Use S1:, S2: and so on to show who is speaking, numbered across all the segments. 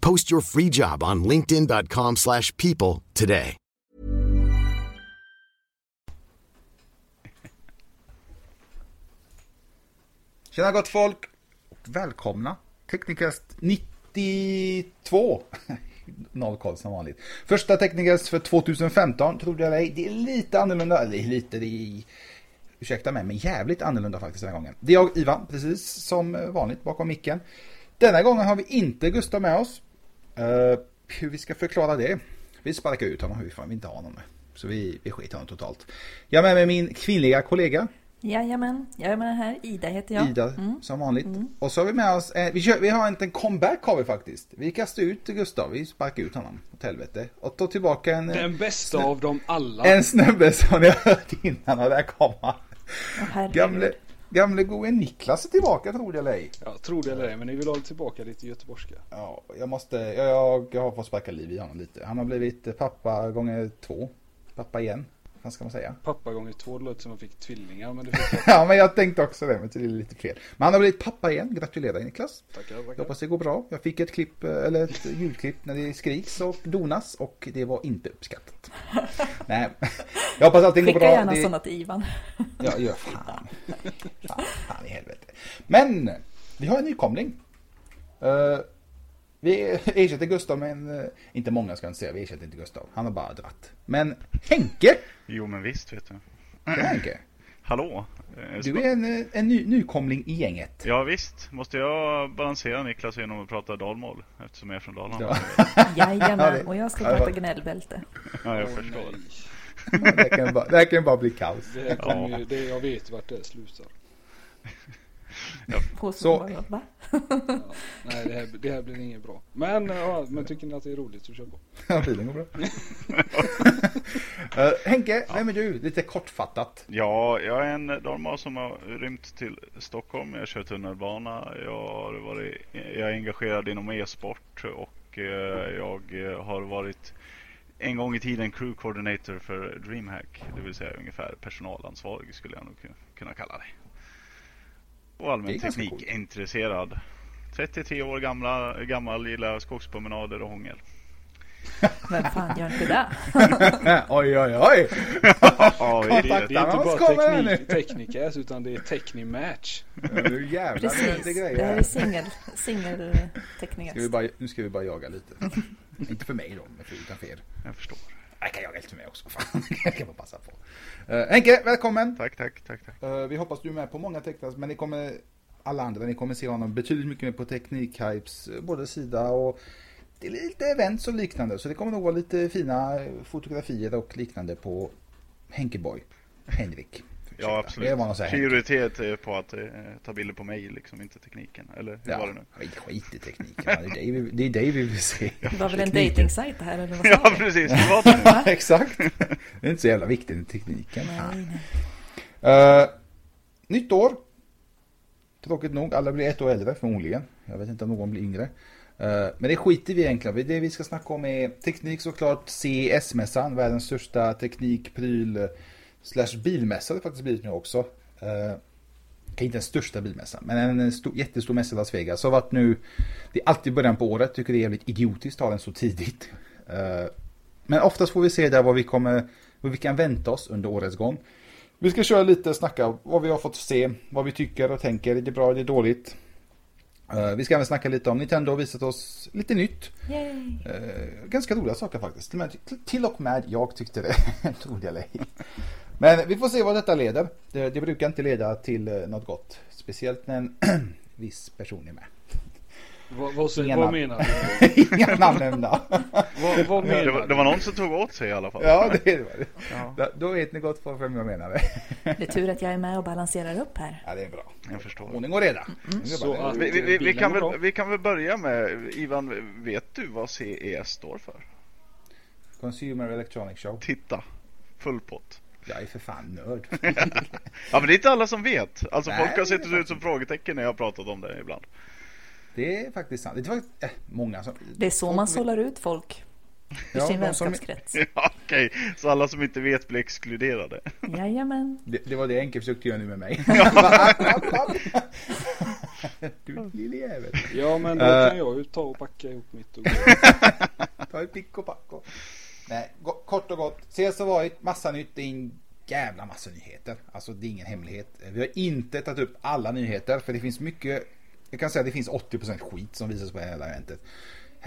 S1: Post your free job on linkedin.com/people slash people today.
S2: Tjena gott folk och välkomna Teknikast 92. Noll koll som vanligt. Första Teknikast för 2015 trodde jag dig. Det är lite annorlunda, eller lite, det är, ursäkta mig, men jävligt annorlunda faktiskt den här gången. Det är jag Ivan, precis som vanligt bakom micken. Denna gången har vi inte Gustav med oss. Uh, hur vi ska förklara det? Vi sparkar ut honom, vi får inte ha honom med. Så vi, vi skiter honom totalt. Jag är med mig min kvinnliga kollega
S3: Jajamän, jag är med här. Ida heter jag.
S2: Ida, som vanligt. Och så har vi med oss, eh, vi, kör, vi har en liten comeback har vi faktiskt. Vi kastar ut Gustav, vi sparkar ut honom åt helvete. Och tar tillbaka en,
S4: Den bästa av dem alla.
S2: en snubbe som ni har hört innan och där kommer han.
S3: Herregud.
S2: Gamle, gamle gode Niklas är tillbaka tror jag eller ej.
S4: Jag tror det eller ej, men ni vill ha tillbaka lite göteborgska.
S2: Ja, jag måste, jag, jag har fått sparka liv i honom lite. Han har blivit pappa gånger två. Pappa igen, vad ska man säga?
S4: Pappa gånger två, det låter som att man fick tvillingar. Men fick jag.
S2: Ja, men jag tänkte också det, men det är lite fel. Men han har blivit pappa igen, gratulerar Niklas.
S4: Tackar,
S2: Jag
S4: tackar.
S2: hoppas det går bra. Jag fick ett klipp, eh, eller ett ljudklipp när det skriks och donas och det var inte uppskattat. Nej, jag hoppas allting går
S3: Skicka
S2: bra.
S3: gärna
S2: Det-
S3: sådana till Ivan.
S2: Ja, ja, fan. fan. Fan i helvete. Men, vi har en nykomling. Uh, vi ersätter Gustav men uh, inte många ska jag inte säga, vi ersätter inte Gustav. Han har bara dratt. Men Henke!
S5: Jo men visst vet du.
S2: Tjena, Henke.
S5: Hallå? Eh,
S2: Du är en, eh, en ny, nykomling i gänget.
S5: Ja visst, måste jag balansera Niklas genom att prata dalmål eftersom jag är från Dalarna?
S2: Ja.
S5: Ja,
S2: Ja,
S3: Jajamän, och jag ska
S2: ja,
S3: prata gnällbälte.
S5: jag
S4: Åh,
S5: förstår.
S4: nej.
S2: Det här kan bara, det här kan bara bli kaos.
S4: Det här kommer
S5: Ja.
S4: ju, det, jag vet vart det slutar.
S3: På
S2: Så-.
S3: Va?
S4: Ja. Nej, det här, det här blir inget bra. Men, ja, men tycker ni att det är roligt så kör på.
S2: Ja, bilen går bra. Eh, Henke, vem är du? Lite kortfattat.
S5: Ja, jag är en dalmas som har rymt till Stockholm. Jag kör tunnelbana. Jag, har varit, jag är engagerad inom e-sport och eh, jag har varit en gång i tiden crew coordinator för DreamHack. Det vill säga ungefär personalansvarig skulle jag nog ku- kunna kalla det. Och allmänt teknikintresserad. 33 år gamla, gammal, gillar skogspromenader och hångel.
S3: Vem fan gör inte det?
S2: oj, oj, oj!
S5: Ja,
S4: Det, är inte bara teknik,
S2: nu.
S4: teknikas utan det är teknimatch.
S2: Nu jävlar,
S3: Precis,
S2: det
S3: här är singel,
S2: vi bara, nu ska vi bara jaga lite. Inte för mig då, men för, utan för er.
S5: Jag förstår.
S2: Jag kan jaga lite mig också. Fan, jag kan bara passa på. Uh, Henke, välkommen!
S5: Tack, tack, tack, tack.
S2: Eh, vi hoppas du är med på många tecknas, men ni kommer, alla andra, ni kommer se honom betydligt mycket mer på Teknikhypes, eh, både sida och det är lite events och liknande. Så det kommer nog vara lite fina fotografier och liknande på Henkeboy. Henrik. Ursäkta,
S5: Ja, absolut.
S2: Det var något så här Henke.
S5: Prioritet är på att eh, ta bilder på mig, liksom inte tekniken. Eller hur var det nu?
S2: skit, skit i tekniken. Det är dig vi, det är vi vill se.
S3: Det var väl en
S2: Tekniken.
S3: datingsajt det här eller vad sa
S5: Ja, precis. Det var det.
S2: Ja, exakt. Det är inte så jävla viktigt med tekniken.
S3: Nej, nej.
S2: Uh, nytt år. Tråkigt nog, alla blir ett år äldre förmodligen. Jag vet inte om någon blir yngre. Eh, men det skiter vi egentligen Det vi ska snacka om är teknik såklart. CES-mässan, världens största teknik, pryl eh, slash bilmässa har det faktiskt blivit nu också. Uh, inte den största bilmässan, men en stor, jättestor mässa i Las Vegas. Så har varit nu, det är alltid början på året, tycker det är jävligt idiotiskt att ha den så tidigt. Eh, men oftast får vi se där vad vi kommer, vad vi kan vänta oss under årets gång. Vi ska köra lite, snacka vad vi har fått se, vad vi tycker och tänker, är det bra, är det dåligt? Eh, vi ska även snacka lite om Nintendo har visat oss lite nytt. Eh, ganska roliga saker faktiskt. Till och med, till och med jag tyckte det. Jag eller. Men vi får se vad detta leder. Det, det brukar inte leda till eh, något gott. Speciellt när en viss person är med.
S4: Vad, vad, säger- vad menar du?
S2: Inga namn nämnda.
S4: Vad, vad
S5: Det
S4: menar
S5: var,
S4: du?
S5: det var någon som tog åt sig i alla fall.
S2: Ja, det är det.
S5: Ja.
S2: Då- Då vet ni gott vad vem jag menade.
S3: Det är tur att jag är med och balanserar upp här.
S2: Ja, det är bra.
S5: Jag förstår.
S2: Ordning och reda.
S4: Så att-
S5: Vi, vi, vi, vi, kan väl, vi kan väl börja med, Ivan, vet du vad CES står för?
S2: Consumer Electronic Show.
S5: Titta, full pott.
S2: Jag är för fan nörd.
S5: Ja men det är inte alla som vet. Alltså
S2: Nej,
S5: folk har sett ut som frågetecken när jag har pratat om det ibland.
S2: Det är faktiskt sant. Det är faktiskt, äh, många som...
S3: Det är så man sållar ut folk i
S2: Ja,
S3: sin
S2: som-
S3: vänskapskrets.
S5: Ja, Okej, så alla som inte vet blir exkluderade.
S3: Jajamän.
S2: Det, det var det Enke försökte göra nu med mig. du lille jävel.
S4: Ja men då
S2: Eh.
S4: kan jag ju ta och packa ihop mitt och gå.
S2: Ta ett pick och pack och... Nej, kort och gott. CS har varit massa nytt. Det är en jävla massa nyheter. Alltså det är ingen hemlighet. Vi har inte tagit upp alla nyheter för det finns mycket. Jag kan säga att det finns 80% skit som visas på det här eventet.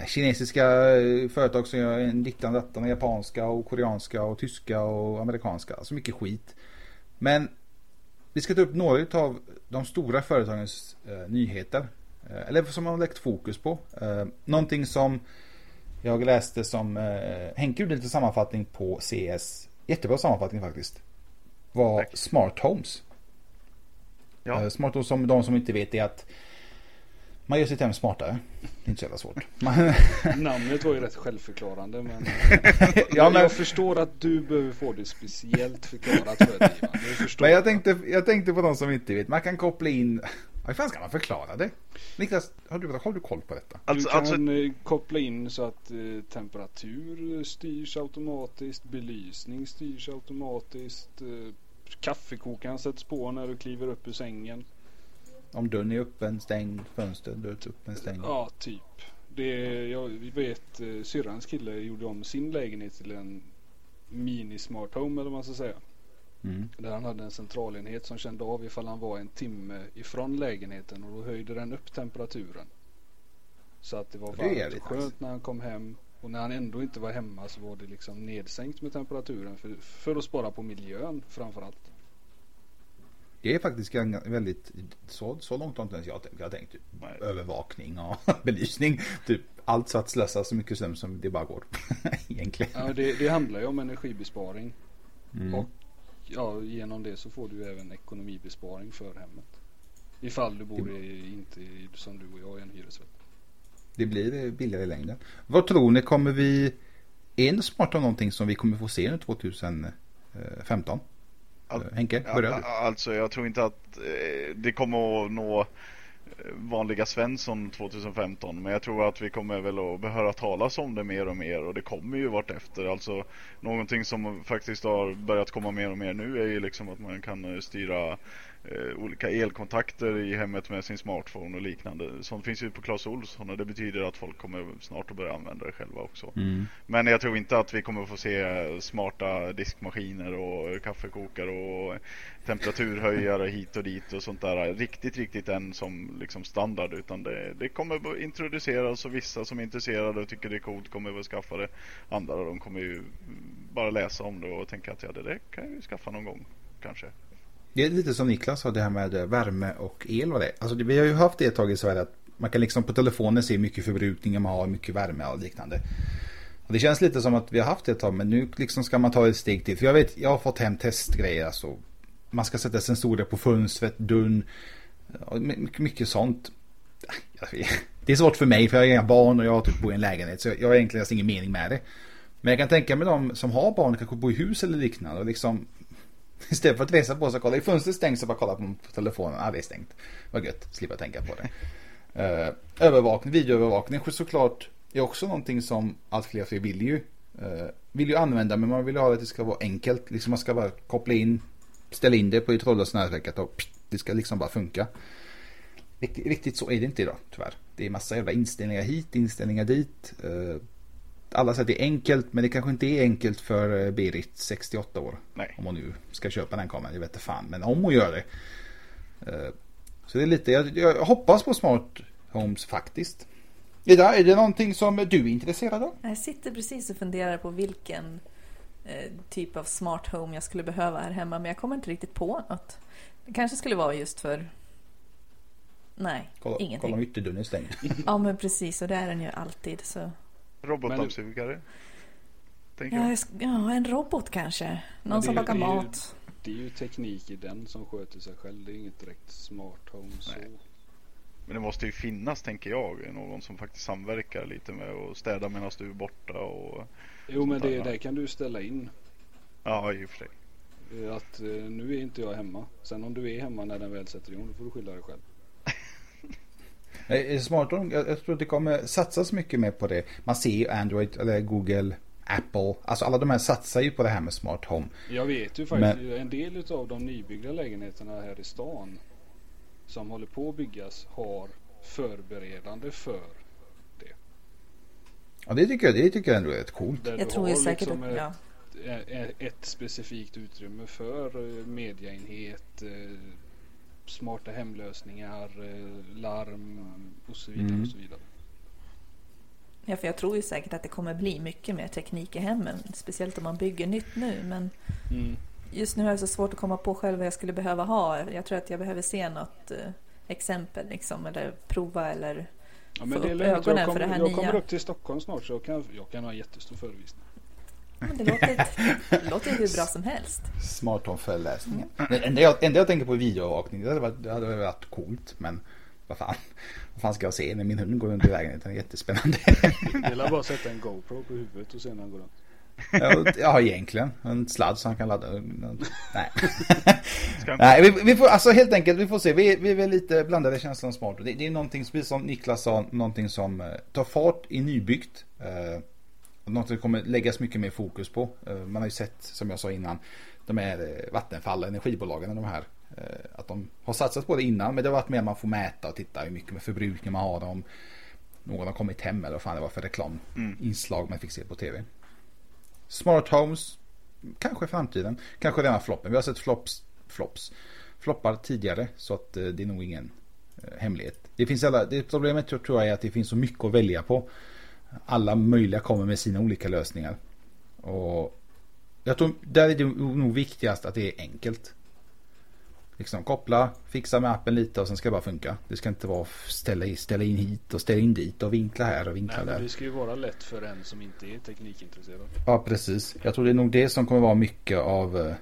S2: Kinesiska eh, företag som gör en dittan dattan, japanska och koreanska och tyska och amerikanska. Alltså mycket skit. Men vi ska ta upp några av de stora företagens eh, nyheter. Eh, eller som man har lagt fokus på. Eh, någonting som jag läste som eh, Henke gjorde lite sammanfattning på CS. Jättebra sammanfattning faktiskt. Var
S5: Tack.
S2: Smart Homes.
S5: Ja.
S2: Eh, smart Homes som de som inte vet är att man gör sitt hem smartare. Det är inte så jävla svårt. Man,
S4: Namnet var ju rätt självförklarande men,
S2: ja, men,
S4: jag förstår att du behöver få det speciellt förklarat för dig
S2: men jag, tänkte, jag tänkte på de som inte vet. Man kan koppla in... Hur fan ska man förklara det? Niklas, har du, har du koll på detta?
S5: Alltså,
S4: du kan
S5: alltså,
S4: eh, koppla in så att eh, temperatur styrs automatiskt, belysning styrs automatiskt, eh, kaffekokaren sätts på när du kliver upp ur sängen.
S2: Om dörren är öppen, stängd, fönster, dörren är öppen, stängd.
S4: Ja, typ. Det, jag vet, eh, syrrans kille gjorde om sin lägenhet till en mini smart home eller vad man ska säga.
S2: Mm.
S4: Där han hade en centralenhet som kände av ifall han var en timme ifrån lägenheten och då höjde den upp temperaturen. Så att det var
S2: Det
S4: varmt
S2: jävligt
S4: och skönt när han kom hem. Och när han ändå inte var hemma så var det liksom nedsänkt med temperaturen för, för att spara på miljön framförallt.
S2: Det är faktiskt väldigt, så, så långt har inte ens jag tänkt. Jag har tänkt typ övervakning och belysning. Typ allt så att slösa så mycket ström som det bara går. Egentligen.
S4: Ja, det, det handlar ju om energibesparing.
S2: Mm.
S4: Och ja, genom det så får du även ekonomibesparing för hemmet. Ifall du bor i, inte som du och jag i en hyresrätt.
S2: Det blir billigare i längden. Vad tror ni, kommer vi... Är det smart om någonting som vi kommer få se under 2015? Henke,
S5: Ja,
S2: börja du.
S5: Alltså jag tror inte att eh, det kommer att nå eh, vanliga Svensson 2015 men jag tror att vi kommer väl att behöva talas om det mer och mer och det kommer ju vart efter alltså någonting som faktiskt har börjat komma mer och mer nu är ju liksom att man kan eh, styra olika elkontakter i hemmet med sin smartphone och liknande. Sånt finns ju på Clas Ohlson och det betyder att folk kommer snart att börja använda det själva också.
S2: Mm.
S5: Men jag tror inte att vi kommer få se smarta diskmaskiner och kaffekokare och temperaturhöjare hit och dit och sånt där riktigt, riktigt än som liksom standard utan det, det kommer att introduceras och vissa som är intresserade och tycker det är coolt kommer väl skaffa det. Andra de kommer ju bara läsa om det och tänka att ja det där kan jag ju skaffa någon gång kanske.
S2: Det är lite som Niklas sa det här med eh, värme och el och det. Alltså vi har ju haft det ett tag i Sverige att man kan liksom på telefonen se hur mycket förbrukning man har, mycket värme och liknande. Och det känns lite som att vi har haft det ett tag men nu liksom ska man ta ett steg till. För jag vet, jag har fått hem testgrejer alltså. Man ska sätta sensorer på fönstret, dörren, mycket, mycket sånt. Det är svårt för mig för jag har inga barn och jag typ bor i en lägenhet så jag har egentligen ingen mening med det. Men jag kan tänka mig de som har barn kanske bor i hus eller liknande och liksom Istället för att resa på sig och kolla, är fönstret stängt så bara kolla på telefonen, ah det är stängt. Vad gött, slippa tänka på det. Eh, övervakning, videoövervakning såklart är också någonting som allt fler vill ju. eh, vill ju använda men man vill ju ha att det ska vara enkelt. Liksom man ska bara koppla in, ställa in det på i trådlöst nätverket och pff, det ska liksom bara funka. Riktigt, riktigt så är det inte idag tyvärr. Det är massa jävla inställningar hit, inställningar dit. Eh, alla säger att det är enkelt men det kanske inte är enkelt för eh, Berit, 68 år.
S5: Nej.
S2: Om hon nu ska köpa den kameran, jag vet inte fan. Men om hon gör det. Eh, Så det är lite, jag, jag hoppas på smart homes faktiskt. Ida, är det någonting som du är intresserad av?
S3: Jag sitter precis och funderar på vilken eh, typ av smart home jag skulle behöva här hemma men jag kommer inte riktigt på något. Det kanske skulle vara just för... Nej,
S2: Kolla,
S3: ingenting.
S2: kolla om ytterdörren är stängd.
S3: Ja men precis och det är den ju alltid så.
S5: Robotdammsugare.
S3: Ja, ja, en robot kanske. Någon
S4: det
S3: som lagar
S4: ju-
S3: mat.
S4: Det är ju teknik i den som sköter sig själv. Det är inget direkt smart home så.
S5: Nej. Men det måste ju finnas, tänker jag, någon som faktiskt samverkar lite med och städa medan du är borta och
S4: Jo men det, där kan du ställa in.
S5: ja, i och för sig.
S4: eh, Att eh, nu är inte jag hemma. Sen om du är hemma när den väl sätter igång då får du skylla dig själv.
S2: Eh, Smart home, jag, jag tror att det kommer satsas mycket mer på det. Man ser ju Android eller Google, Apple. Alltså alla de här satsar ju på det här med smart home.
S4: Jag vet ju faktiskt en del av de nybyggda lägenheterna här i stan som håller på att byggas har förberedande för det.
S2: Ja det tycker jag, det tycker jag ändå är rätt coolt.
S4: Där
S3: Jag tror ju
S4: har
S3: säkert
S4: liksom
S3: att,
S4: ett,
S3: ja.
S4: ett, ett specifikt utrymme för eh, mediaenhet, eh, smarta hemlösningar, eh, larm och så vidare.
S2: Mm.
S4: Och så vidare.
S3: ja, för jag tror ju säkert att det kommer bli mycket mer teknik i hemmen. Speciellt om man bygger nytt nu. Men
S4: Mm.
S3: just nu har jag så svårt att komma på själv vad jag skulle behöva ha. Jag tror att jag behöver se något eh, exempel liksom. Eller prova eller...
S4: Ja, men
S3: Få
S4: det är
S3: upp ögonen
S4: Jag,
S3: för
S4: kommer,
S3: det här
S4: jag
S3: nya.
S4: kommer upp till Stockholm snart så jag kan, jag kan ha en jättestor förevisning.
S3: Men det låter, det låter ju hur bra som helst.
S2: Smart home föreläsningen. Det enda jag, enda jag tänker på är videoövervakning. Det hade varit, det hade varit coolt. Men vad fan. Vad fan ska jag se när min hund går runt i lägenheten? Det är jättespännande.
S4: Det är bara sätta en GoPro på huvudet och se när han går runt.
S2: ja, egentligen. En sladd så han kan ladda. Nej. Nej, vi, vi får alltså helt enkelt, vi får se. Vi, vi är väl lite blandade känslor om smart. Det, det är någonting, precis som Niklas sa, någonting som eh, tar fart i nybyggt. Eh, något som kommer läggas mycket mer fokus på. Eh, man har ju sett, som jag sa innan, de här eh, Vattenfall, energibolagen, de här. Eh, att de har satsat på det innan, men det har varit mer att man får mäta och titta hur mycket med förbrukning man har. Om någon har kommit hem eller vad fan det var för reklaminslag man fick se på tv. Smart homes, kanske framtiden. Kanske redan floppen. Vi har sett flops, flops, floppar tidigare så att det är nog ingen hemlighet. Det finns alla, det problemet tror jag är att det finns så mycket att välja på. Alla möjliga kommer med sina olika lösningar. Och jag tror där är det nog viktigast att det är enkelt. Liksom koppla, fixa med appen lite och sen ska det bara funka. Det ska inte vara ställa, i- ställa in hit och ställa in dit och vinkla här och vinkla
S4: Nej,
S2: där.
S4: men det ska ju vara lätt för en som inte är teknikintresserad.
S2: Ja, precis. Jag tror det är nog det som kommer vara mycket av eh,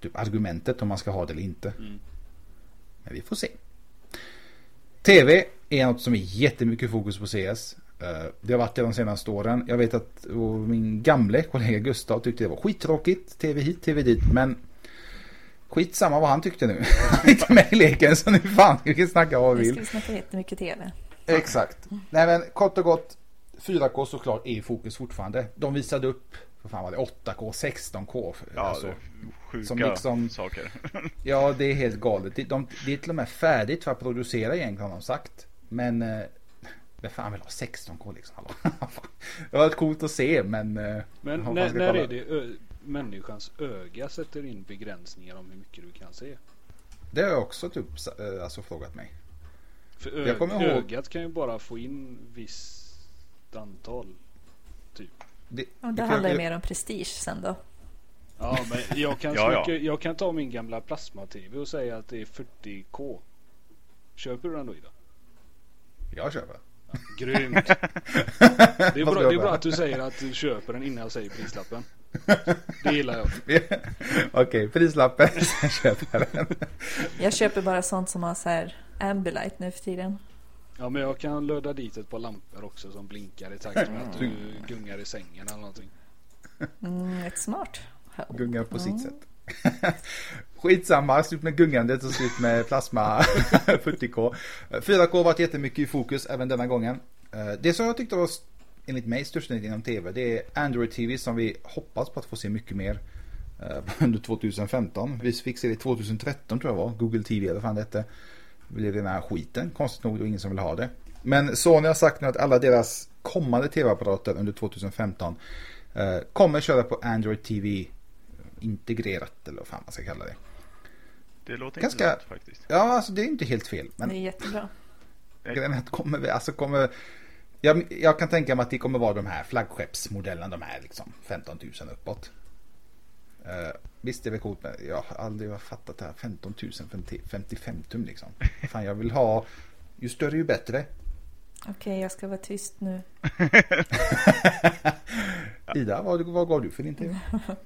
S2: typ argumentet om man ska ha det eller inte.
S4: Mm.
S2: Men vi får se. TV är något som är jättemycket fokus på CS. Eh, Det har varit det de senaste åren. Jag vet att min gamle kollega Gustav tyckte det var skittråkigt. TV hit, TV dit. Men skitsamma vad han tyckte nu. Han är inte med i leken så nu fan vi kan snacka vad vi
S3: Nu
S2: vill.
S3: ska vi snacka jättemycket TV.
S2: Exakt. Nej men kort och gott. 4K såklart är i fokus fortfarande. De visade upp, vad fan var det, 8K, 16K.
S5: Ja,
S2: alltså,
S5: sjuka
S2: som liksom-
S5: saker.
S2: ja, det är helt galet. Det, de, det är till och med färdigt för att producera egentligen har de sagt. Men eh, vem fan vill ha 16K liksom? Hallå? det var coolt att se men... eh,
S4: Men när, när är det ö- människans öga sätter in begränsningar om hur mycket du kan se?
S2: Det har jag också typ eh, alltså, frågat mig.
S4: För
S2: Jag
S4: ö-
S2: ihåg-
S4: ögat kan ju bara få in visst antal. Typ.
S2: Det, det
S3: det handlar ju mer om prestige sen då.
S4: Ja men jag kan,
S5: Ja, ja.
S4: jag kan ta min gamla plasma-tv och säga att det är 40K. Köper du den då Ida?
S2: Jag köper.
S4: Grymt! Det är, bra, det är bra att du säger att du köper den innan jag säger prislappen. Det gillar jag.
S2: Okej, prislappen. Sen köper jag den.
S3: Jag köper bara sånt som har så här Ambilight nu för tiden.
S4: Ja men jag kan löda dit ett par lampor också som blinkar i takt med att du gungar i sängen eller någonting.
S3: Mm, ett smart.
S2: Gungar på sitt sätt. Skitsamma, slut med gungandet och slut med plasma 40K. 4K har varit jättemycket i fokus även denna gången. Eh, det som jag tyckte var enligt mig största nytt inom TV det är Android TV som vi hoppas på att få se mycket mer eh, under 2015. Vi fick se det 2013 tror jag var. Google TV eller vad fan det hette. Det blev den här skiten. Konstigt nog det var ingen som vill ha det. Men Sony har sagt nu att alla deras kommande TV-apparater under 2015 eh, kommer köra på Android TV integrerat eller vad fan man ska kalla det.
S5: Det låter
S2: Ganska-
S5: intressant faktiskt.
S2: Ja, alltså det är inte helt fel.
S3: Det är
S2: Men
S3: jättebra.
S2: Grejen är att kommer vi, alltså kommer, jag, jag kan tänka mig att det kommer vara de här flaggskeppsmodellerna, de här liksom 15 000 uppåt. Uh, visst är det coolt men jag har aldrig fattat det här 15 000 55 tum liksom. Fan jag vill ha, ju större ju bättre.
S3: Okej, okay, jag ska vara tyst nu.
S2: Ida, vad, vad gav du för intervju?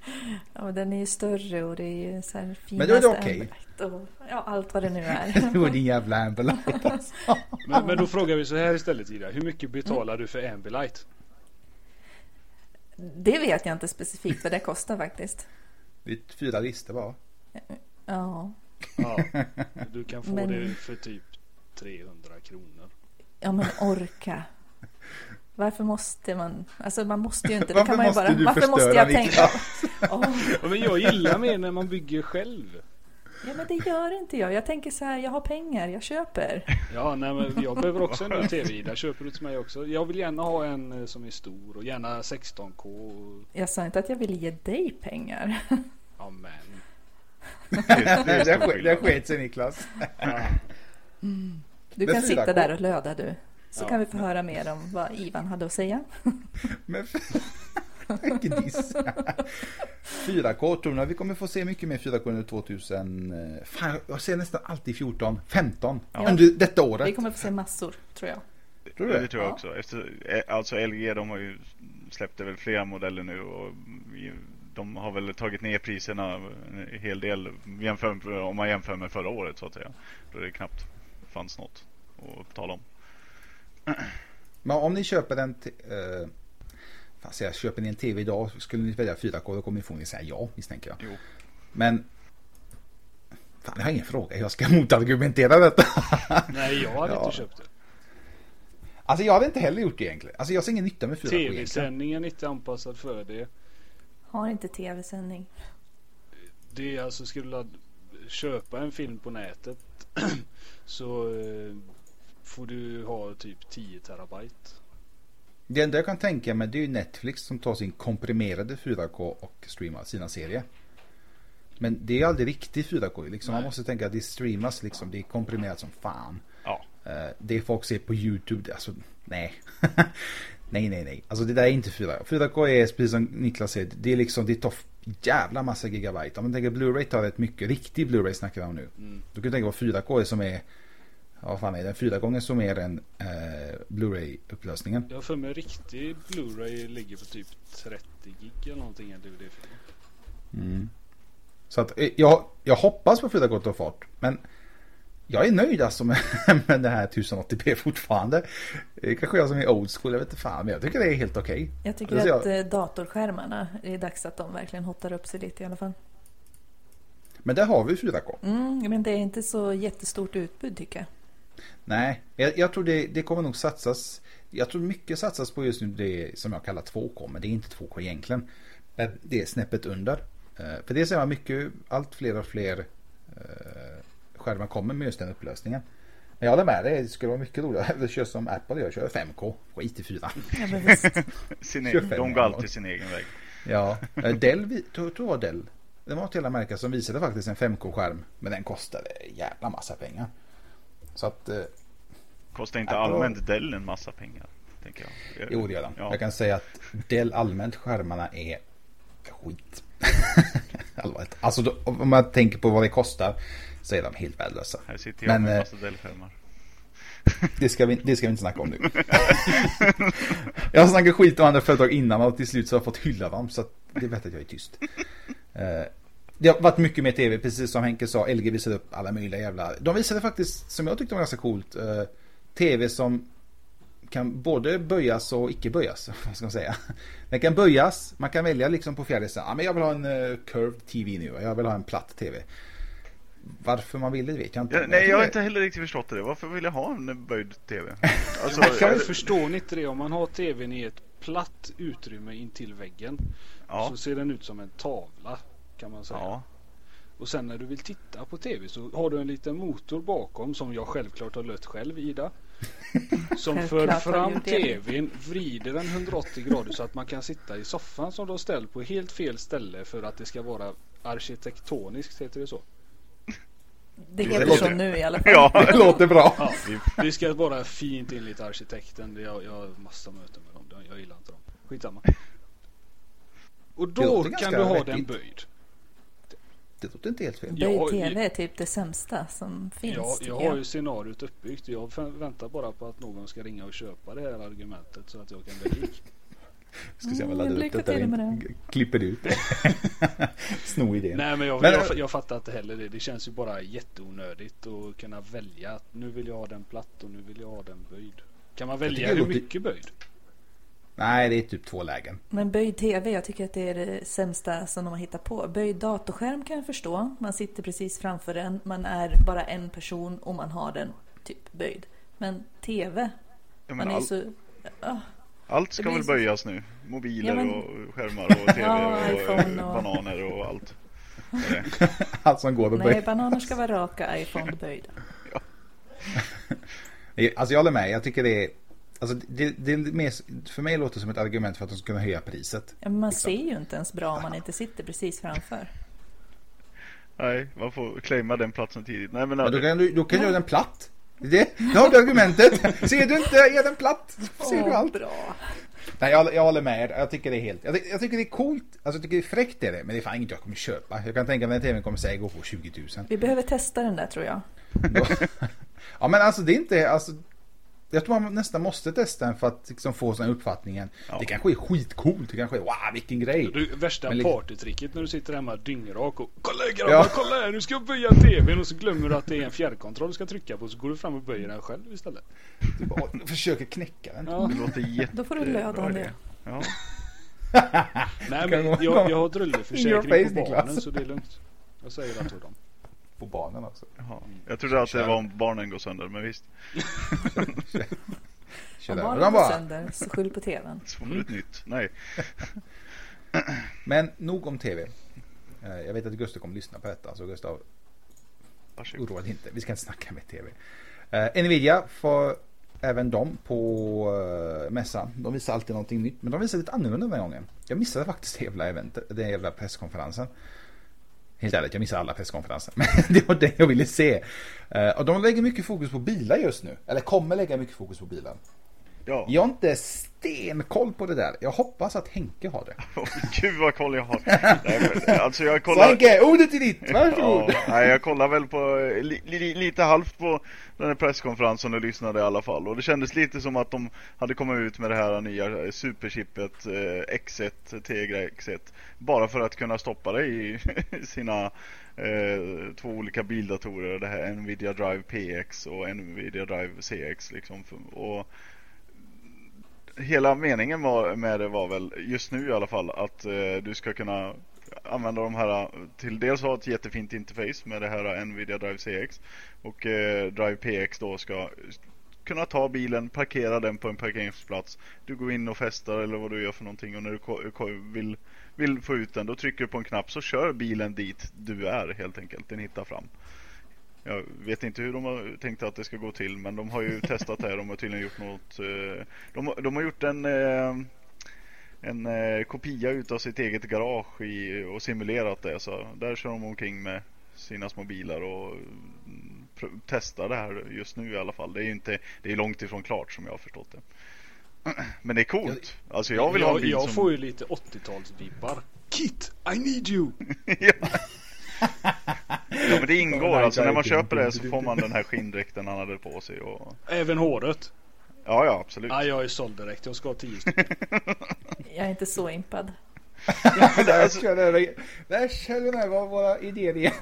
S3: ja, den är ju större och det är ju så här
S2: Men då är det okej.
S3: Okay. Ja, allt vad det nu är.
S2: det var din jävla Amberlight alltså.
S4: men, men då frågar vi så här istället Ida. Hur mycket betalar du för Amberlight?
S3: Det vet jag inte specifikt vad det kostar faktiskt.
S2: Det är fyra listor bara.
S3: Ja.
S4: ja. Du kan få men... det för typ 300 kronor.
S3: Ja men orka. Varför måste man? Alltså man måste ju inte.
S2: Det varför kan man ju
S3: måste
S2: bara,
S3: du varför måste jag tänka? oh.
S4: men jag gillar mer när man bygger själv.
S3: Ja men det gör inte jag. Jag tänker så här, jag har pengar, jag köper.
S4: Ja, nej men jag behöver också en ny TV. Där köper du till mig också. Jag vill gärna ha en eh, som är stor och gärna 16K.
S3: Jag sa inte att jag ville ge dig pengar.
S4: Ja men.
S2: det sket sig Niklas. Ja.
S3: Mm. Du kan sitta där och löda du. Så ja. kan vi få höra mer om vad Ivan hade att säga.
S2: Men diss. 4K tror ni vi kommer få se mycket mer 4K under 2000. Fan, jag ser nästan alltid 14, 15 ja. under detta året.
S3: Vi kommer få se massor tror jag.
S5: Tror du det? tror jag ja. också. Efter, eh, alltså LG de har ju släppt väl flera modeller nu och de har väl tagit ner priserna en hel del jämför, om man jämför med förra året så att säga. Då det knappt fanns något att tala om.
S2: Men om ni köper en eh, fast jag köper ni en tv idag skulle ni välja 4K då kommer ni få säga ja misstänker jag.
S5: Jo.
S2: Men Fan, jag har ingen fråga. Jag ska motargumentera detta.
S4: Nej, jag hade ja. inte köpt det.
S2: Alltså jag hade inte heller gjort det egentligen. Alltså jag ser ingen nytta med 4K
S4: TV-sändningen är inte anpassad för det.
S3: Har inte tv-sändning.
S4: Det är alltså, skulle du köpa en film på nätet så eh, får du ha typ 10 terabyte.
S2: Det enda jag kan tänka mig det är ju Netflix som tar sin komprimerade 4K och streamar sina serier. Men det är aldrig riktigt 4K. Liksom. Man måste tänka att det streamas liksom. Det är komprimerat som fan.
S5: Ja.
S2: Uh, det folk ser på YouTube. Alltså nej. nej, nej, nej. Alltså det där är inte 4K. 4K är precis som Niklas säger. Det är liksom det tar jävla massa gigabyte. Om man tänker Blu-ray tar rätt mycket. Riktig Blu-ray snackar vi om nu. Mm. Då kan du tänka på 4K är som är Ja, fan är den fyra gånger så mer än eh, Blu-ray-upplösningen.
S4: Jag för mig riktig Blu-ray ligger på typ 30 gig eller någonting en DVD-film.
S2: Mm. Så att eh, jag, jag hoppas på 4K och fart. Men jag är nöjd alltså med, med det här 1080p fortfarande. Det kanske jag som är old school, jag vet inte fan. Men jag tycker det är helt okej. Okay.
S3: Jag tycker alltså, att jag... Eh, datorskärmarna, det är dags att de verkligen hotar upp sig lite i alla fall.
S2: Men där har vi 4K.
S3: Mm, men det är inte så jättestort utbud tycker jag.
S2: Nej, jag, jag tror det, det, kommer nog satsas. Jag tror mycket satsas på just nu det som jag kallar 2K. Men det är inte 2K egentligen. Det är snäppet under. Eh, för det ser man mycket, allt fler och fler skärmar kommer med just den upplösningen. Men jag håller med dig, det skulle vara mycket roligare att köra som Apple gör, köra 5K, skit i 4.
S3: Ja,
S5: sin egen, de går alltid sin egen väg.
S2: Ja, eh, Dell, tror det var Dell. Det var ett hela märke som visade faktiskt en 5K-skärm. Men den kostade jävla massa pengar. Så att... Eh,
S5: Kostar inte Apple... allmänt Dell en massa pengar? Tänker jag.
S2: Jo, det gör de. Ja. Jag kan säga att Dell allmänt skärmarna är skit. Allvarligt. Alltså då, om man tänker på vad det kostar så är de helt värdelösa.
S5: Här sitter jag Men, med en eh, massa Dell-skärmar.
S2: Det ska, vi, det ska vi inte snacka om nu. jag har snackat skit om andra företag innan och till slut så har jag fått hylla dem. Så det är bättre att jag är tyst. Uh, det har varit mycket mer tv, precis som Henke sa. LG visade upp alla möjliga jävla... De visade faktiskt, som jag tyckte var ganska coolt, uh, tv som kan både böjas och icke böjas. Vad ska man säga? Den kan böjas, man kan välja liksom på fjärde Ja, men jag vill ha en curved TV nu. Jag vill ha en platt tv. Varför man vill det vet jag inte.
S5: Ja, nej, jag har inte heller riktigt förstått det. Varför vill jag ha en böjd tv?
S4: Alltså, jag förstår inte det. Om man har tvn i ett platt utrymme intill väggen ja. så ser den ut som en tavla kan man säga. Ja. Och sen när du vill titta på tv så har du en liten motor bakom som jag självklart har lött själv Ida. Som för fram tvn, vrider den 180 grader så att man kan sitta i soffan som du har ställt på helt fel ställe för att det ska vara arkitektoniskt, heter det så?
S3: Det heter så nu i alla fall.
S2: Ja, det låter bra. Ja,
S4: vi, vi ska bara fint enligt arkitekten. Jag, jag har massa möten med dem. Jag gillar inte dem. Skitsamma. Och då kan du ha den böjd.
S2: Det låter inte helt fel.
S3: Böjd tv är typ det sämsta som finns.
S4: Ja, jag har ju scenariot uppbyggt. Jag väntar bara på att någon ska ringa och köpa det här argumentet så att jag kan bli rik.
S2: Ska se om jag laddar upp det där klipper ut det. Sno idén.
S4: Nej men jag, men jag, jag, fattar inte heller det. Det känns ju bara jätteonödigt att kunna välja. att Nu vill jag ha den platt och nu vill jag ha den böjd. Kan man välja hur mycket böjd?
S2: Nej, det är typ två lägen.
S3: Men böjd tv, jag tycker att det är det sämsta som de har hittat på. Böjd datorskärm kan jag förstå. Man sitter precis framför den, man är bara en person och man har den typ böjd. Men tv, man är all... så...
S5: Oh. Allt ska väl böjas nu? Mobiler ja, men... och skärmar och tv ja, och, och, bananer och allt.
S2: allt som går att
S3: böja. Nej, bananer ska vara raka, iPhone böjda. ja.
S2: alltså jag håller med, jag tycker det är Alltså det, det är mer, för mig låter det som ett argument för att de ska kunna höja priset.
S3: Ja, men man liksom. ser ju inte ens bra om man inte sitter precis framför.
S5: Nej, man får claima den platsen tidigt. Nej, men,
S2: ja, då kan du, då kan du göra den platt. Det, det har du argumentet. Ser du inte, är den platt. Ser oh, du allt. Bra. Nej, jag, jag håller med Jag tycker det är helt, jag, jag, tycker det är coolt. Alltså jag tycker det är fräckt är det. Men det är fan inget jag kommer köpa. Jag kan tänka mig att tvn kommer säga gå på 20 000.
S3: Vi behöver testa den där tror jag.
S2: ja men alltså det är inte, alltså jag tror man nästan måste testa den för att liksom få den uppfattningen. Ja. Det kanske är skitcoolt. Det kanske är wow vilken grej.
S4: Det värsta Men, partytricket när du sitter hemma dyngrak och kolla grabbar, ja. kolla här nu ska jag böja tvn och så glömmer du att det är en fjärrkontroll du ska trycka på så går du fram och böjer den själv istället.
S2: Du bara försöker knäcka den.
S5: Ja. Det låter jätte...
S3: Då får du löda om det. Ja.
S4: Nej men jag, jag har drulleförsäkring på barnen så det är lugnt. Jag säger det till dem
S2: på barnen också.
S5: Jaha. Jag trodde att det var om barnen går sönder, men visst.
S3: om barnen går sönder, så skyll på tvn.
S5: Så mm. nytt. Nej.
S2: men nog om tv. Eh, jag vet att Gustav kommer lyssna på detta, så Gustav oroa dig inte. Vi ska inte snacka med tv. Uh, Nvidia får även de på uh, mässan. De visar alltid någonting nytt, men de visar lite annorlunda den här gången. Jag missade faktiskt jävla eventet, den jävla presskonferensen. Helt ärligt, jag missar alla presskonferenser. Men det var det jag ville se. Eh, och de lägger mycket fokus på bilar just nu. Eller kommer lägga mycket fokus på bilen. Ja. Jag har inte stenkoll på det där. Jag hoppas att Henke har det.
S5: Oh, gud vad koll jag har. Nej,
S2: alltså jag kollar... Så Henke, ordet är ditt. Varsågod.
S5: Ja, nej, jag kollar väl på li, li, lite halvt på den här presskonferensen och lyssnade i alla fall. Och det kändes lite som att de hade kommit ut med det här nya superchippet eh, X1, Tegra X1. Bara för att kunna stoppa det i sina eh, två olika bildatorer. Det här Nvidia Drive PX och Nvidia Drive CX liksom. Och hela meningen var, med det var väl just nu i alla fall att eh, du ska kunna använda de här till dels ha ett jättefint interface med det här Nvidia Drive CX och eh, Drive PX då ska kunna ta bilen, parkera den på en parkeringsplats. Du går in och festar eller vad du gör för någonting och när du vill, vill få ut den då trycker du på en knapp så kör bilen dit du är helt enkelt. Den hittar fram. Jag vet inte hur de har tänkt att det ska gå till men de har ju testat det här. De har tydligen gjort något. Eh, de, de har gjort en, eh, en eh, kopia utav sitt eget garage i, och simulerat det. Så där kör de omkring med sina små bilar och mm, testar det här just nu i alla fall. Det är ju inte, det är långt ifrån klart som jag har förstått det. Men det är coolt. Alltså jag vill
S4: jag,
S5: ha en bil
S4: Jag
S5: som...
S4: får ju lite 80-talsvibbar. Kit, I need you!
S5: Men det ingår alltså när man köper det så får man den här skinndräkten han hade på sig och...
S4: Även håret?
S5: Ja ja absolut.
S4: Ja jag är såld direkt, jag ska ha tio
S3: Jag är inte så impad.
S2: Där kör du med våra idéer igen.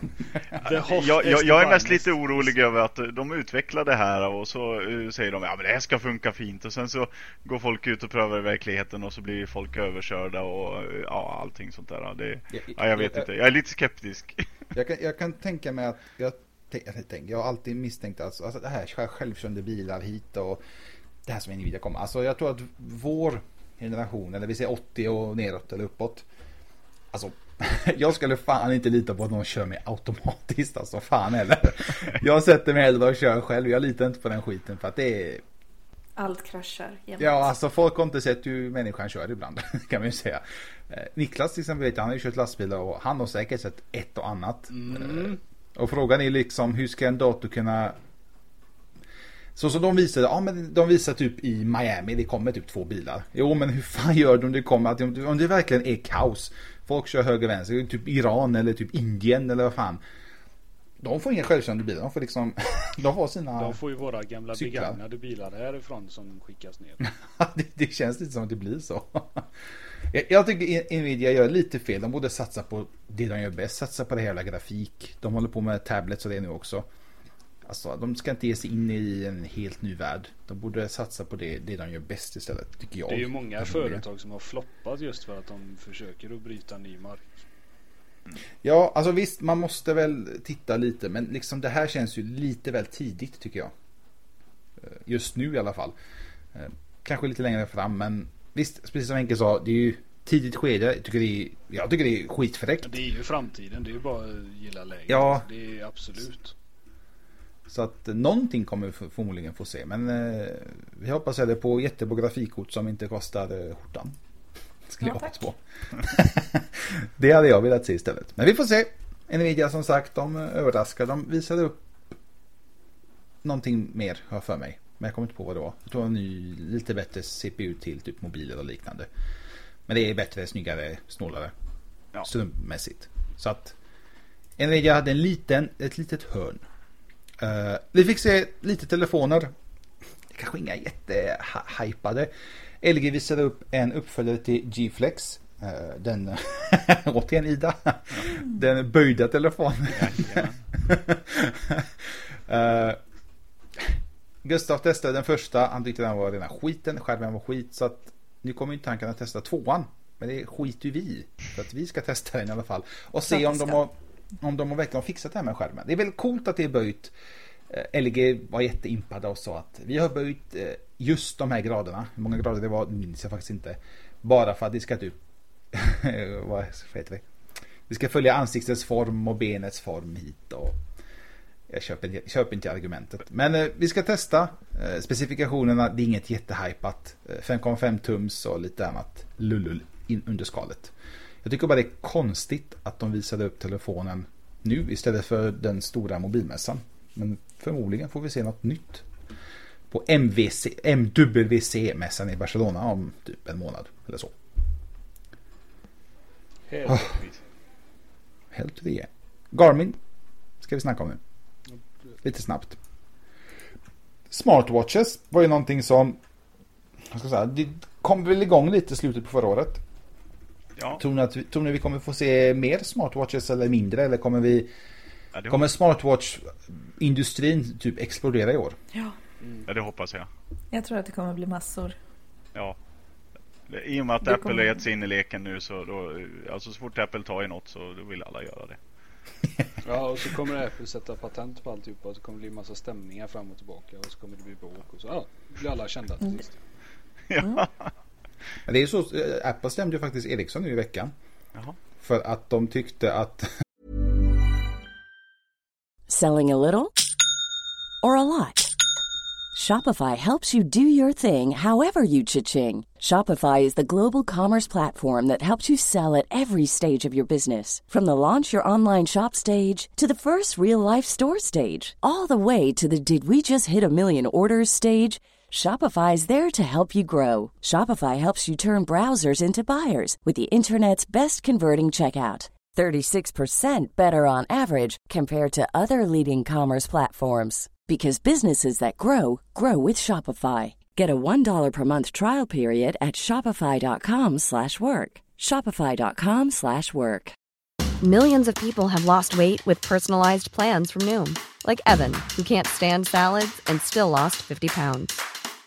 S5: jag, jag, jag, är mest lite orolig över att de utvecklar det här och så uh, säger de ja men det här ska funka fint och sen så går folk ut och prövar i verkligheten och så blir folk överkörda och uh, ja allting sånt där. Det, ja, jag vet inte, jag är lite skeptisk.
S2: jag, kan, jag kan tänka mig att jag, jag har alltid misstänkt alltså, alltså det här självkörande bilar hit och det här som Nvidia kommer. Alltså jag tror att vår generation, eller vi säger 80 och neråt eller uppåt. Alltså, jag skulle fan inte lita på att någon kör mig automatiskt. Alltså fan heller. Jag sätter mig hellre och kör själv. Jag litar inte på den skiten för att det är...
S3: Allt kraschar
S2: jämt. Ja, alltså folk har inte sett hur människan kör ibland. Kan man ju säga. Eh, Niklas till exempel vet jag, han har ju kört lastbilar och han har säkert sett ett och annat. Mm. Och frågan är liksom hur ska en dator kunna så som de visade, ja men de visar typ i Miami, det kommer typ två bilar. Jo men hur fan gör de det kommer, att om det verkligen är kaos. Folk kör höger vänster, typ Iran eller typ Indien eller vad fan. De får inga självkörande bilar, de får liksom, de får sina
S4: De får ju våra gamla cyklar. begagnade bilar härifrån som skickas ner.
S2: det, det känns lite som att det blir så. jag, jag tycker Nvidia gör lite fel, de borde satsa på det de gör bäst, satsa på det hela grafik. De håller på med tablets och det nu också. Alltså, de ska inte ge sig in i en helt ny värld. De borde satsa på det, det de gör bäst istället, tycker jag.
S4: Det är ju många företag som har floppat just för att de försöker att bryta ny mark.
S2: Ja, alltså visst, man måste väl titta lite, men liksom det här känns ju lite väl tidigt tycker jag. Eh, just nu i alla fall. Eh, kanske lite längre fram, men visst, precis som Henke sa, det är ju tidigt skede. Jag tycker det är, jag tycker det är skitfräckt.
S4: Det är ju framtiden, det är ju bara att gilla läget.
S2: Ja.
S4: Det är absolut.
S2: Så att någonting kommer vi förmodligen få se. Men eh, vi hoppas det på jättebra grafikkort som inte kostar eh, skjortan. Skulle ja, jag hoppas på. det hade jag velat se istället. Men vi får se. Nvidia som sagt, de överraskar. De visade upp någonting mer, har jag för mig. Men jag kommer inte på vad det var. Jag tror en ny, lite bättre CPU till typ mobiler och liknande. Men det är bättre, snyggare, snålare. Ja. Strumpmässigt. Så att Nvidia hade en liten, ett litet hörn Uh, vi fick se lite telefoner. Kanske inga jättehypade. LG visade upp en uppföljare till G-Flex. Uh, den, återigen Ida, mm. den böjda telefonen. uh, Gustav testade den första, han tyckte den var rena skiten, skärmen var skit. Så att nu kommer inte han kunna testa tvåan. Men det skiter ju vi. För att vi ska testa den i alla fall. Och se om de har om de verkligen har fixat det här med skärmen. Det är väl coolt att det är böjt. Eh, LG var jätteimpade och sa att vi har böjt eh, just de här graderna. Hur många grader det var minns jag faktiskt inte. Bara för att det ska typ... vad heter det? Vi ska följa ansiktets form och benets form hit och... Jag köper, köper inte argumentet. Men eh, vi ska testa eh, specifikationerna. Det är inget jättehypat. Eh, 5,5 tums och lite annat lullul under skalet. Jag tycker bara det är konstigt att de visade upp telefonen nu istället för den stora mobilmässan. Men förmodligen får vi se något nytt på MVC, MWC-mässan i Barcelona om typ en månad eller så.
S4: Helt oh.
S2: Helt det. Garmin ska vi snacka om nu. Lite snabbt. Smartwatches var ju någonting som jag ska säga, det kom väl igång lite i slutet på förra året. Ja. Tror, ni att vi, tror ni vi kommer få se mer smartwatches eller mindre? Eller kommer vi... Ja, kommer smartwatch-industrin typ explodera i år?
S3: Ja.
S5: Mm. ja, det hoppas jag.
S3: Jag tror att det kommer bli massor.
S5: Ja. I och med att det Apple kommer... har gett sig in i leken nu så då, alltså så fort Apple tar i något så då vill alla göra det.
S4: ja, och så kommer Apple sätta patent på alltihopa och så kommer det bli massa stämningar fram och tillbaka och så kommer det bli bråk och så ja, blir alla kända till sist.
S5: Mm. ja.
S2: Men det är så, eh, Apple stämde ju faktiskt Ericsson nu i veckan. Jaha. För att de tyckte att...
S6: Selling a little or a lot? Shopify helps you do your thing however you cha-ching. Shopify is the global commerce platform that helps you sell at every stage of your business. From the launch your online shop stage to the first real life store stage. All the way to the did we just hit a million orders stage. Shopify is there to help you grow. Shopify helps you turn browsers into buyers with the internet's best converting checkout. 36% better on average compared to other leading commerce platforms because businesses that grow grow with Shopify. Get a $1 per month trial period at shopify.com/work. shopify.com/work.
S7: Millions of people have lost weight with personalized plans from Noom, like Evan, who can't stand salads and still lost 50 pounds.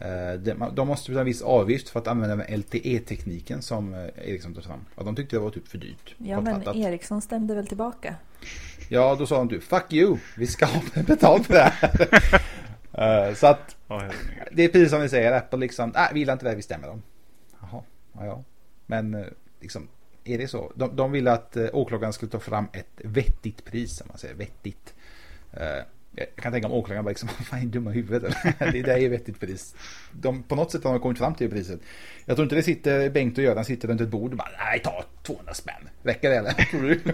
S2: Eh, de måste betala en viss avgift för att använda den LTE-tekniken som eh, Ericsson tog fram. Och de tyckte det var typ för dyrt.
S3: Ja, men Ericsson stämde väl tillbaka?
S2: Ja, då sa de typ Fuck you! Vi ska ha betalt för det här. Eh, så att det är precis som vi säger. Apple liksom, nej, vi gillar inte det, vi stämmer dem. Jaha, ja, ja. Men liksom, är det så? De, de ville att åklagaren skulle ta fram ett vettigt pris, om man säger vettigt. Jag kan tänka om åklagaren bara liksom, fan är dumma huvudet Det där är vettigt pris. De, på något sätt har de kommit fram till det priset. Jag tror inte det sitter Bengt och Göran sitter runt ett bord och bara, nej ta 200 spänn. Räcker det eller? Tror du?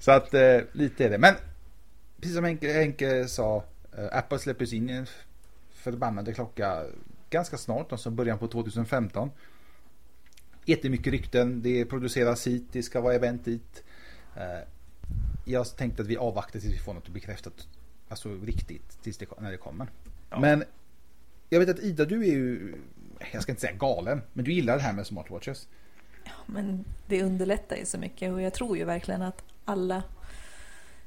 S2: Så att eh, lite är det. Men precis som Henke, Henke sa, eh, Apple släpper in en förbannade klocka ganska snart, alltså början på 2015. Jättemycket rykten, det produceras hit, det ska vara event dit. Jag tänkte att vi avvaktar tills vi får något bekräftat. Alltså riktigt, tills det, när det kommer. Ja. Men jag vet att Ida, du är ju, jag ska inte säga galen, men du gillar det här med smartwatches.
S3: Ja, men det underlättar ju så mycket och jag tror ju verkligen att alla,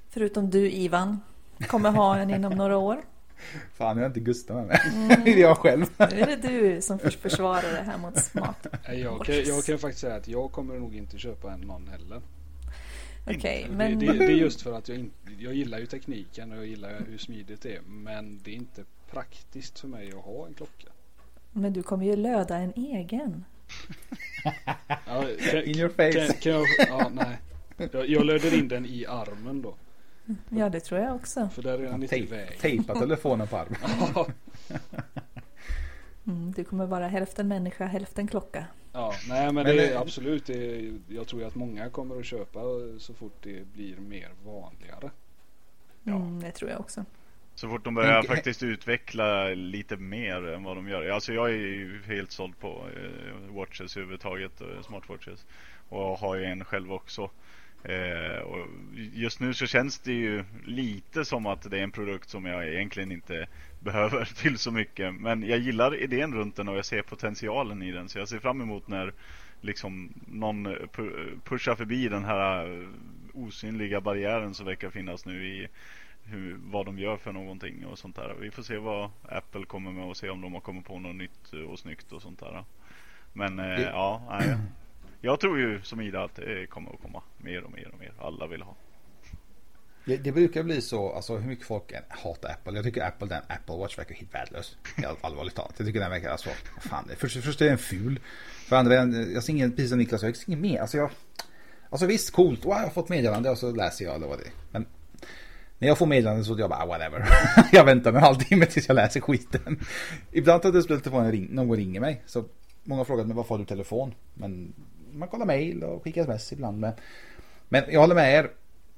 S3: förutom du Ivan, kommer ha en inom några år.
S2: Fan, nu är inte Gustav med mm. Det är jag själv.
S3: Nu är det du som försvarar det här mot smart.
S4: Jag kan, jag kan faktiskt säga att jag kommer nog inte köpa en någon heller.
S3: Okej, okay, men...
S4: Det, det, det, är just för att jag, in, jag gillar ju tekniken och jag gillar hur smidigt det är. Men det är inte praktiskt för mig att ha en klocka.
S3: Men du kommer ju löda en egen.
S4: ja, kan, in your face. Kan, kan jag, ja, nej. Jag, jag löder in den i armen då.
S3: Ja, det tror jag också.
S4: För där är den lite i väg.
S2: Tejpa telefonen på armen.
S3: mm, du kommer vara hälften människa, hälften klocka.
S4: Ja, nej men, men det är absolut. Det jag tror att många kommer att köpa så fort det blir mer vanligare.
S3: Ja. Mm, det tror jag också.
S5: Så fort de börjar faktiskt utveckla lite mer än vad de gör. Alltså jag är ju helt såld på eh, watches överhuvudtaget, eh, smartwatches. Och har ju en själv också. Eh, och just nu så känns det ju lite som att det är en produkt som jag egentligen inte behöver till så mycket. Men jag gillar idén runt den och jag ser potentialen i den. Så jag ser fram emot när liksom någon pushar förbi den här osynliga barriären som verkar finnas nu i hur, vad de gör för någonting och sånt där. Vi får se vad Apple kommer med och se om de har kommit på något nytt och snyggt och sånt där. Men eh, ja, nej, jag tror ju som Ida att det kommer att komma mer och mer och mer. Alla vill ha.
S2: Det, det, brukar bli så, alltså hur mycket folk hatar Apple. Jag tycker Apple, den Apple Watch verkar helt värdelös. Helt allvarligt talat. Jag tycker den verkar, alltså, fan. Först, först är den ful. För andra, jag ser ingen, precis som Niklas jag ser ingen mer. Alltså jag, alltså visst coolt, wow, jag har fått meddelande och så läser jag eller vad det är. Men när jag får meddelande så jag bara whatever. jag väntar en halvtimme tills jag läser skiten. Ibland tar det slut telefonen ring, någon ringer mig. Så många har frågat mig varför har du telefon? Men man kollar mail och skickar sms ibland. Men, men jag håller med er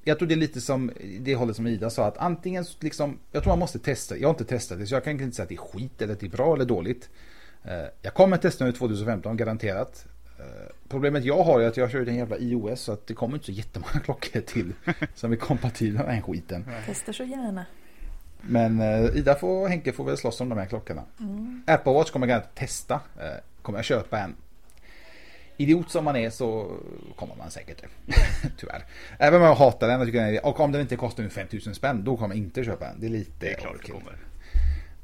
S2: jag tror det är lite som det hållet som Ida sa att antingen liksom, jag tror man måste testa. Jag har inte testat det så jag kan inte säga att det är skit eller att det är bra eller dåligt. Eh, jag kommer testa nu 2015 garanterat. Eh, problemet jag har är att jag kör en jävla iOS så att det kommer inte så jättemånga klockor till som är kompatibla med den skiten.
S3: Testar så gärna.
S2: Men uh, Ida får, Henke får väl slåss om de här klockorna. Mm. Apple Watch kommer jag garanterat testa. Kommer jag köpa en idiot som man är så kommer man säkert det. Tyvärr. Även om jag hatar den och tycker den är, och om den inte kostar 5000 spänn då kommer jag inte köpa den. Det är lite
S5: Det är klart det kommer.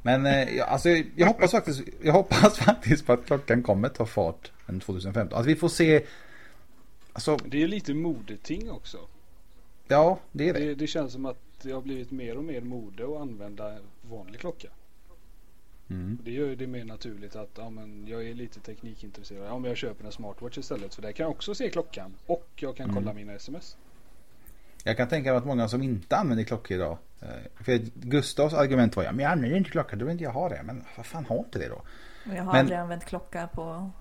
S2: Men eh, alltså, jag hoppas faktiskt Jag hoppas faktiskt på att klockan kommer ta fart än 2015. Att vi får se
S4: alltså, Det är lite modeting också.
S2: Ja, det är det.
S4: det. Det känns som att det har blivit mer och mer mode att använda vanlig klocka. Mm. Det gör det mer naturligt att ja, men jag är lite teknikintresserad. Om jag köper en smartwatch istället. För där kan jag också se klockan. Och jag kan mm. kolla mina sms.
S2: Jag kan tänka mig att många som inte använder klockor idag. Eh, för Gustavs argument var ja, men jag använder inte klocka. Då vill inte jag ha det. Men vad fan har inte det då?
S3: Jag har men... aldrig använt klocka på...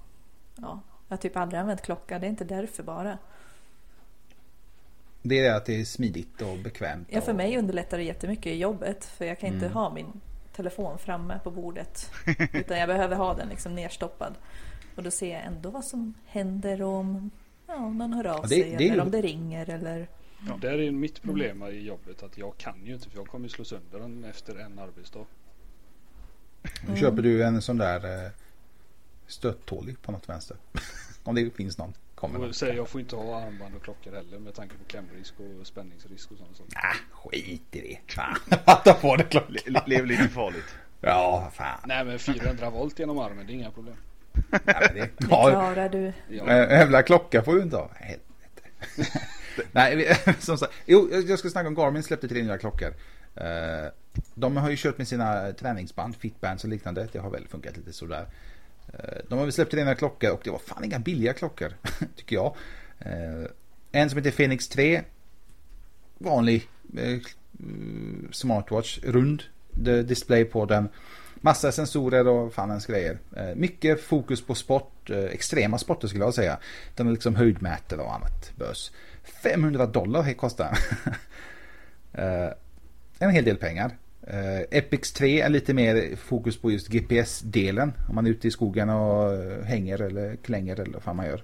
S3: Ja, jag har typ aldrig använt klocka. Det är inte därför bara.
S2: Det är det att det är smidigt och bekvämt.
S3: Ja, för mig underlättar det jättemycket i jobbet. För jag kan inte mm. ha min telefon framme på bordet. Utan jag behöver ha den liksom nerstoppad. Och då ser jag ändå vad som händer om ja, någon hör av
S2: Ja, det-
S3: sig
S2: det
S3: eller om det ringer eller...
S4: Ja. Där är mitt problem i jobbet att jag kan ju inte för jag kommer slå sönder den efter en arbetsdag.
S2: Nu köper du en sån där eh, stöttålig på något vänster. Om det finns någon. Kommer.
S4: Och säger jag får inte ha armband och klockor heller med tanke på klämrisk och spänningsrisk och saker.
S2: Ah, skit i det. Fan. Ta på det klockan.
S5: Le- Lev lite farligt.
S2: Ja, fan.
S4: Nej men 400 volt genom armen det är inga problem.
S2: Ja, men det,
S3: Det klarar du.
S4: Ja.
S2: jävla klocka får du inte ha. Helvete. Nej, som sagt. Jo, jag ska snacka om Garmin släppte tre nya klockor. Eh, De har ju kört med sina träningsband, fitbands och liknande. Det har väl funkat lite sådär. Eh, de har väl släppt rena klockor och det var fan inga billiga klockor. Tycker jag. Eh, en som heter Phoenix 3. Vanlig eh, smartwatch, rund display på den. Massa sensorer och fan ens grejer. Mycket fokus på sport, extrema sporter skulle jag säga. Den är liksom höjdmätare och annat bös. 500 dollar kostar den. En hel del pengar. Eh, uh, Epix 3 är lite mer fokus på just GPS-delen. Om man är ute i skogen och eh, hänger eller klänger eller vad fan man gör.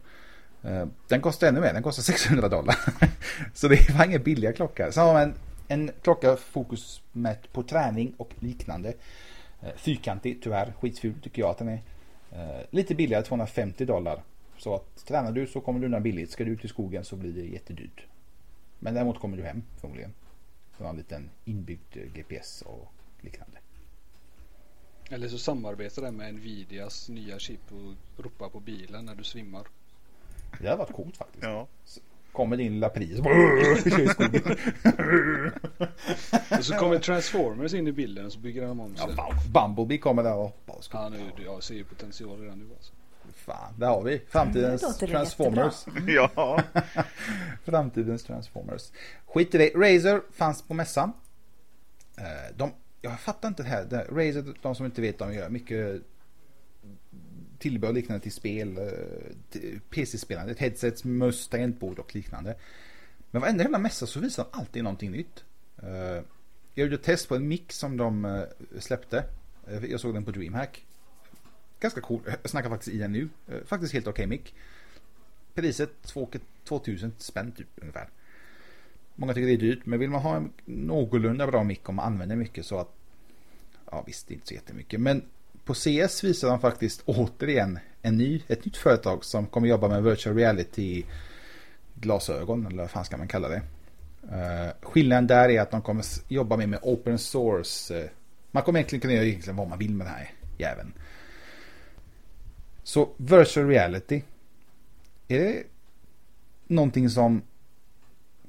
S2: Uh, Den kostar ännu mer, den kostar 600 dollar. Så det var ingen billiga klocka. Sen har man en, en klocka fokus mätt på träning och liknande. Uh, Fyrkantig tyvärr, skitful tycker jag att den är. Lite billigare, 250 dollar. Så att tränar du så kommer du undan billigt. Ska du ut i skogen så blir det jättedyrt. Men däremot kommer du hem förmodligen. Så har en liten inbyggd eh, GPS och liknande.
S4: Eller så samarbetar den med Nvidias nya chip och ropar på bilen när du svimmar.
S2: Det hade varit coolt faktiskt.
S5: Ja.
S2: Kommer din lilla pris. I skogen.
S4: Och så kommer Transformers in i bilden och så bygger de om
S2: Ja,
S4: sig.
S2: fan, Bumblebee kommer där och hoppar och
S4: Ja, nu, jag ser ju potential redan nu alltså.
S2: Fan, där har vi framtidens Transformers.
S5: Ja.
S2: Framtidens Transformers. Skit i det. Razer fanns på mässan. Eh, De, jag fattar inte det här. Razer, de som inte vet, de gör mycket tillbehör liknande till spel. eh, PC-spelande. Headsets, möss, tangentbord och liknande. Men varenda jävla mässa så visar de alltid någonting nytt. Eh, Jag gjorde test på en mick som de släppte. Jag såg den på DreamHack. Ganska cool. Jag snackar faktiskt i den nu. Eh, faktiskt helt okej mick. Priset 2000 spänn typ ungefär. Många tycker det är dyrt, men vill man ha en någorlunda bra mick om man använder mycket så att ja visst, det är inte så jättemycket. Men på CS visar de faktiskt återigen en ny, ett nytt företag som kommer jobba med virtual reality glasögon eller vad fan ska man kalla det. Uh, skillnaden där är att de kommer jobba med, med open source. Eh. man kommer egentligen kunna göra egentligen vad man vill med den här jäveln. Så virtual reality. Är det någonting som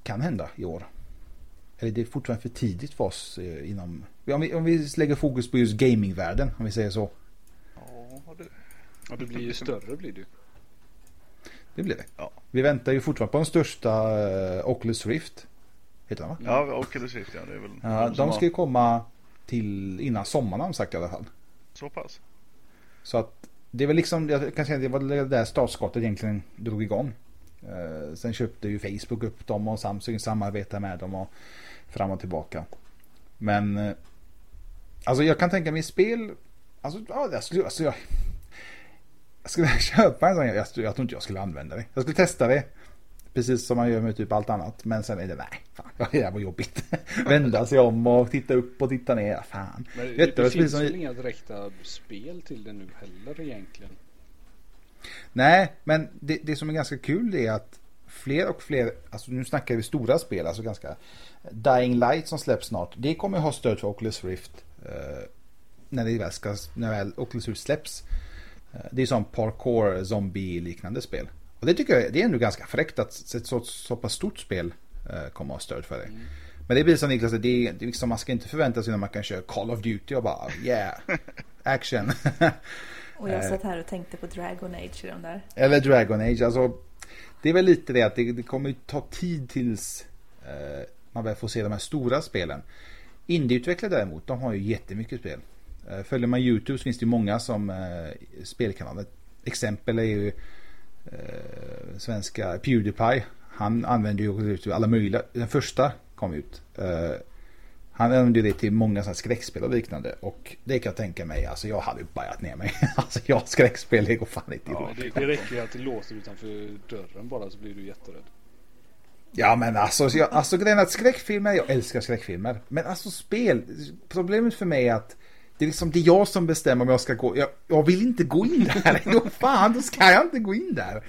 S2: kan hända i år? Eller är det fortfarande för tidigt för oss eh, inom... Om vi, om vi lägger fokus på just gamingvärlden, om vi säger så.
S5: Ja, du.
S4: Ja, det blir ju större blir det ju.
S2: Det blir det.
S5: Ja.
S2: Vi väntar ju fortfarande på den största eh, Oculus Rift. Heter den va?
S5: Ja, Oculus Rift ja. Det är väl
S2: Ja,
S5: de
S2: ska ju
S5: har-
S2: komma till innan sommaren har sagt i alla fall.
S5: Så pass.
S2: Så att det är väl liksom, jag kan säga att det var det där startskottet egentligen drog igång. Eh, sen köpte ju Facebook upp dem och Samsung samarbetar med dem och fram och tillbaka. Men eh, alltså jag kan tänka mig spel, alltså, ja, jag skulle, alltså jag, jag skulle köpa en sån, jag, jag, jag tror inte jag skulle använda det. Jag skulle testa det. Precis som man gör med typ allt annat. Men sen är det nej, fan, det här var jobbigt. Vända sig om och titta upp och titta ner. Fan.
S4: Men det, det finns
S2: som-
S4: väl inga direkta spel till det nu heller egentligen.
S2: Nej, men det, det som är ganska kul är att fler och fler, alltså nu snackar vi stora spel, alltså ganska Dying Light som släpps snart, det kommer ha stöd för Oculus Rift eh, när det väl ska, när väl Oculus Rift släpps. Eh, det är som parkour, zombie liknande spel. Och det tycker jag det är ändå ganska fräckt att ett så, så pass stort spel eh, kommer ha stöd för det. Men det blir som Niklas, det är, det liksom, man ska inte förvänta sig när man kan köra Call of Duty och bara yeah, action.
S3: Och jag satt här och tänkte på Dragon Age i de där.
S2: Eller Dragon Age. Alltså, det är väl lite det att det, det kommer ju ta tid tills eh, man väl får se de här stora spelen. Indieutvecklare däremot, de har ju jättemycket spel. Eh, följer man YouTube så finns det ju många som eh, spelkanaler. Exempel är ju eh, svenska Pewdiepie. Han använder ju alla möjliga. Den första kom ut. Eh, Han använder det till många sådana skräckspel och liknande. Och det kan jag tänka mig, alltså jag hade ju bajat ner mig. Alltså jag skräckspel, det går fan inte
S4: ihop. Ja, det, det räcker ju att det låter utanför dörren bara så blir du jätterädd.
S2: Ja men alltså, jag, alltså grejen att skräckfilmer, jag älskar skräckfilmer. Men alltså spel, problemet för mig är att det är liksom det är jag som bestämmer om jag ska gå. Jag, jag vill inte gå in där. Då fan, då ska jag inte gå in där.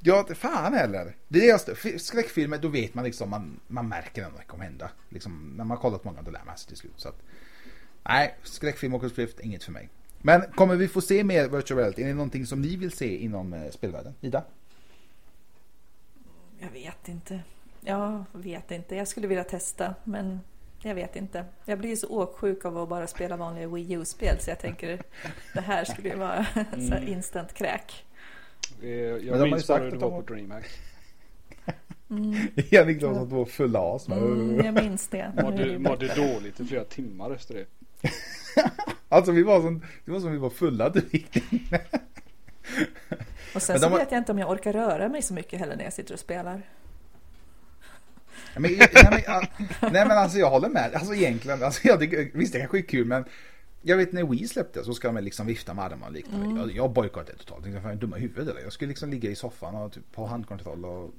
S2: Ja, fan heller. Det är alltså, det skräckfilmer, då vet man liksom, man, man märker när det kommer hända. Liksom, när man har kollat många, då lär man sig till slut. Så att, nej, skräckfilm och Rift, inget för mig. Men kommer vi få se mer virtual reality? Är det någonting som ni vill se inom eh, spelvärlden? Ida?
S3: Jag vet inte. Jag vet inte. Jag skulle vilja testa, men jag vet inte. Jag blir så åksjuk av att bara spela vanliga Wii U-spel så jag tänker det här skulle ju vara mm. instant crack.
S4: Jag minns bara hur det var på DreamHack.
S2: Mm. Jag fick de som två fulla as.
S3: Mm, jag minns det.
S4: Mådde, mådde dåligt i flera timmar efter det.
S2: alltså vi var som, det var som vi var fulla du
S3: Och sen så vet jag inte om jag orkar röra mig så mycket heller när jag sitter och spelar.
S2: Men, nej, men, nej men alltså jag håller med. Alltså egentligen, alltså, jag visst det kanske är kul men jag vet när Wii släppte så ska man liksom vifta med armarna och liknande. Mm. Jag, jag bojkottade det totalt. Jag är dumma huvudet eller? Jag skulle liksom ligga i soffan och typ ha handkontroll och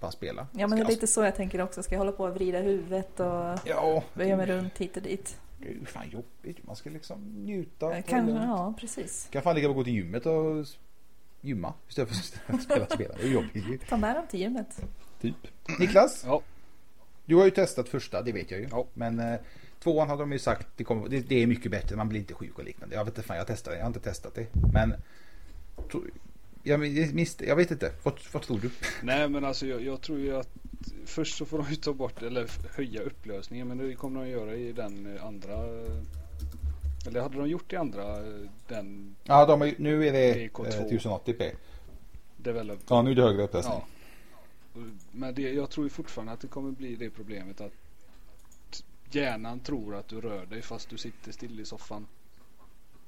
S2: bara spela.
S3: Ja men det är lite så jag tänker också. Ska jag hålla på och vrida huvudet och ja. böja mig runt hit och dit.
S2: Det är ju fan jobbigt. Man ska liksom njuta.
S3: Kan, ja precis.
S2: Kan fan ligga och gå till gymmet och gymma istället för att spela spela. Det är jobbigt.
S3: Ta med dem till gymmet.
S2: Typ. Niklas?
S4: Ja.
S2: Du har ju testat första, det vet jag ju. Ja. Men eh, tvåan har de ju sagt, det, kommer, det, det, är mycket bättre, man blir inte sjuk och liknande. Jag vet inte fan, jag testade, jag har inte testat det. Men to, jag, jag vet inte, vad, vad tror du?
S4: Nej men alltså jag, jag, tror ju att först så får de ju ta bort eller höja upplösningen men det kommer de göra i den andra eller hade de gjort i andra den?
S2: Ja, de, nu är det DK2. 1080p.
S4: Develop.
S2: Ja, nu är det högre upplösning. Ja.
S4: Men det, jag tror fortfarande att det kommer bli det problemet att hjärnan tror att du rör dig fast du sitter still i soffan.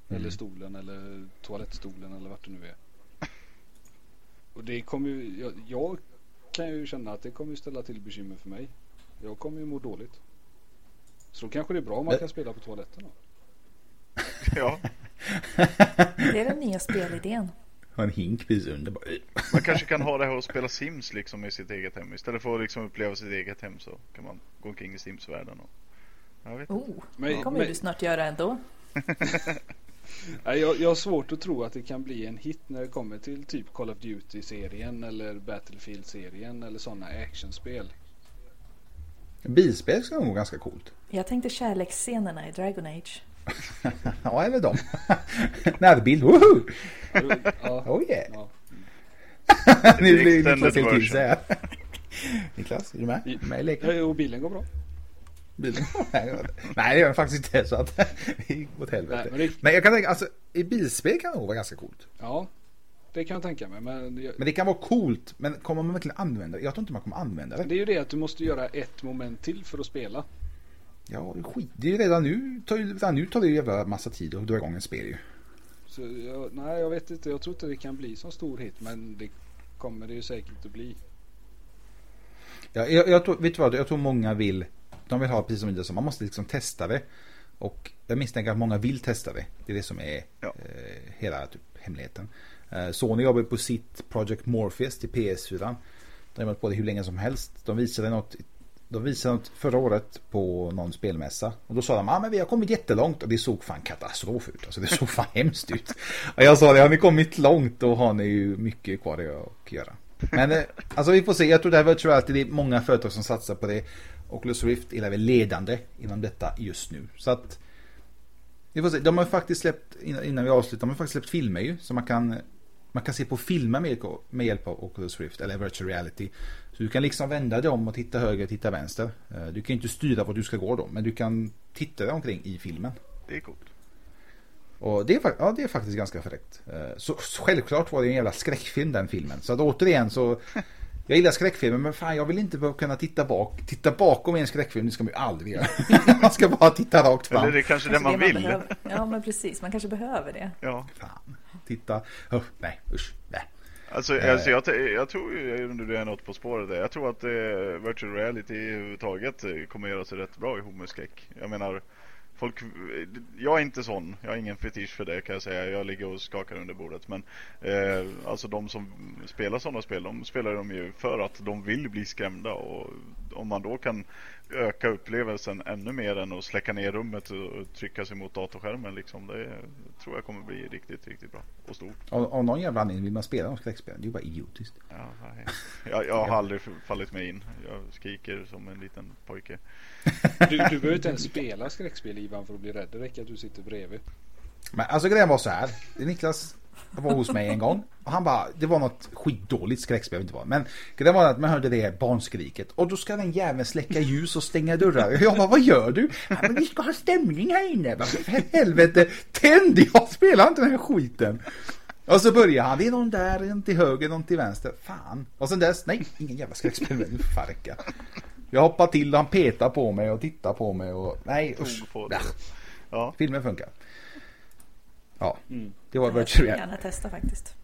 S4: Mm. Eller stolen eller toalettstolen eller vart det nu är. Och det kommer ju, jag, jag, kan ju känna att det kommer ställa till bekymmer för mig. Jag kommer ju må dåligt. Så då kanske det är bra om man kan spela på toaletten.
S5: ja.
S3: Det är den nya spelidén
S2: ha en hink precis under. Bara.
S5: Man kanske kan ha det här och spela Sims liksom i sitt eget hem. Istället för att liksom uppleva sitt eget hem så kan man gå omkring i Sims-världen. Och...
S3: Jag vet oh, det kommer men... du snart göra ändå.
S4: jag, jag har svårt att tro att det kan bli en hit när det kommer till typ Call of Duty-serien eller Battlefield-serien eller sådana actionspel.
S2: Bilspel ska nog vara ganska coolt.
S3: Jag tänkte kärleksscenerna i Dragon Age.
S2: ja, eller dem. Närbild, woho! Ja. Oh yeah. Ja. nu blir Niklas helt till sig Niklas, är du med? med i leken?
S4: Jo, bilen går bra.
S2: Bilen Nej, det gör den faktiskt inte. Så att gick åt helvete. Nej, men, det... men jag kan tänka, alltså i bilspel kan det nog vara ganska coolt.
S4: Ja, det kan jag tänka mig. Men,
S2: jag... men det kan vara coolt, men kommer man verkligen använda det? Jag tror inte man kommer använda det.
S4: Det är ju det att du måste göra ett moment till för att spela.
S2: Ja, skit. Det är redan nu, tar, redan nu tar det ju jävla massa tid att dra igång ett spel ju.
S4: Så jag, nej, jag vet inte. Jag tror inte det kan bli så stor hit, men det kommer det ju säkert att bli.
S2: Ja, jag, jag tror, vet du vad? Jag tror många vill. De vill ha precis som det som man måste liksom testa det. Och jag misstänker att många vill testa det. Det är det som är ja. eh, hela typ, hemligheten. Eh, Sony jobbar på sitt Project Morpheus till PS4. De har jobbat på det hur länge som helst. De visade något de visade något förra året på någon spelmässa. Och då sa de, ja ah, men vi har kommit jättelångt. Och det såg fan katastrof ut. Alltså det såg fan hemskt ut. Och jag sa det, har ni kommit långt då har ni ju mycket kvar att göra. Men eh, alltså vi får se, jag tror det här virtual reality, det är många företag som satsar på det. Oculus Rift är väl ledande inom detta just nu. Så att vi får se, de har faktiskt släppt, innan vi avslutar, de har faktiskt släppt filmer ju. Så man kan, man kan se på filmer med, med hjälp av Oculus Rift eller virtual reality. Så du kan liksom vända dig om och titta höger och titta vänster. Eh, du kan inte styra vart du ska gå då, men du kan titta dig omkring i filmen.
S5: Det är coolt.
S2: Och det är, ja, det är faktiskt ganska fräckt. Eh, så självklart var det en jävla skräckfilm den filmen. Så att återigen så jag gillar skräckfilmer men fan jag vill inte kunna titta bak. Titta bakom i en skräckfilm, det ska man ju aldrig göra. man ska bara titta rakt fram.
S5: Eller det är kanske det man, vill.
S3: Behöver. Ja men precis, man kanske behöver det.
S5: Ja.
S2: Fan, titta. Oh, nej, usch, nej.
S5: Alltså, eh. alltså jag, jag tror ju, du är något på spåret där, jag tror att eh, virtual reality överhuvudtaget kommer göra sig rätt bra ihop med skräck. Jag menar, Folk, jag är inte sån, jag har ingen fetisch för det kan jag säga. Jag ligger och skakar under bordet. Men eh, alltså de som spelar sådana spel, de spelar de ju för att de vill bli skrämda. Och om man då kan öka upplevelsen ännu mer än att släcka ner rummet och trycka sig mot datorskärmen. Liksom, det tror jag kommer bli riktigt, riktigt bra och stort.
S2: Av, av någon jävla anledning vill man spela de skräckspelen. Det är ju bara idiotiskt.
S5: Ja, jag, jag har aldrig fallit mig in. Jag skriker som en liten pojke.
S4: Du, du behöver inte ens spela skräckspel Ivan för att bli rädd. Det räcker att du sitter bredvid.
S2: Men alltså grejen var så här. Niklas var hos mig en gång. Och han bara, det var något skitdåligt skräckspel. Inte var. Men det var att man hörde det barnskriket. Och då ska den jäveln släcka ljus och stänga dörrar. Jag bara, vad gör du? Ja, men vi ska ha stämning här inne. Bara, för helvete, tänd! Jag spelar inte den här skiten. Och så börjar han, det är någon där, en till höger, någon till vänster. Fan. Och sen dess, nej, ingen jävla skräckspel. Nu farka. Jag hoppar till och han petar på mig och tittar på mig och nej usch. Ja. Filmen funkar. Ja, mm. Det var.
S3: Jag gärna testa faktiskt.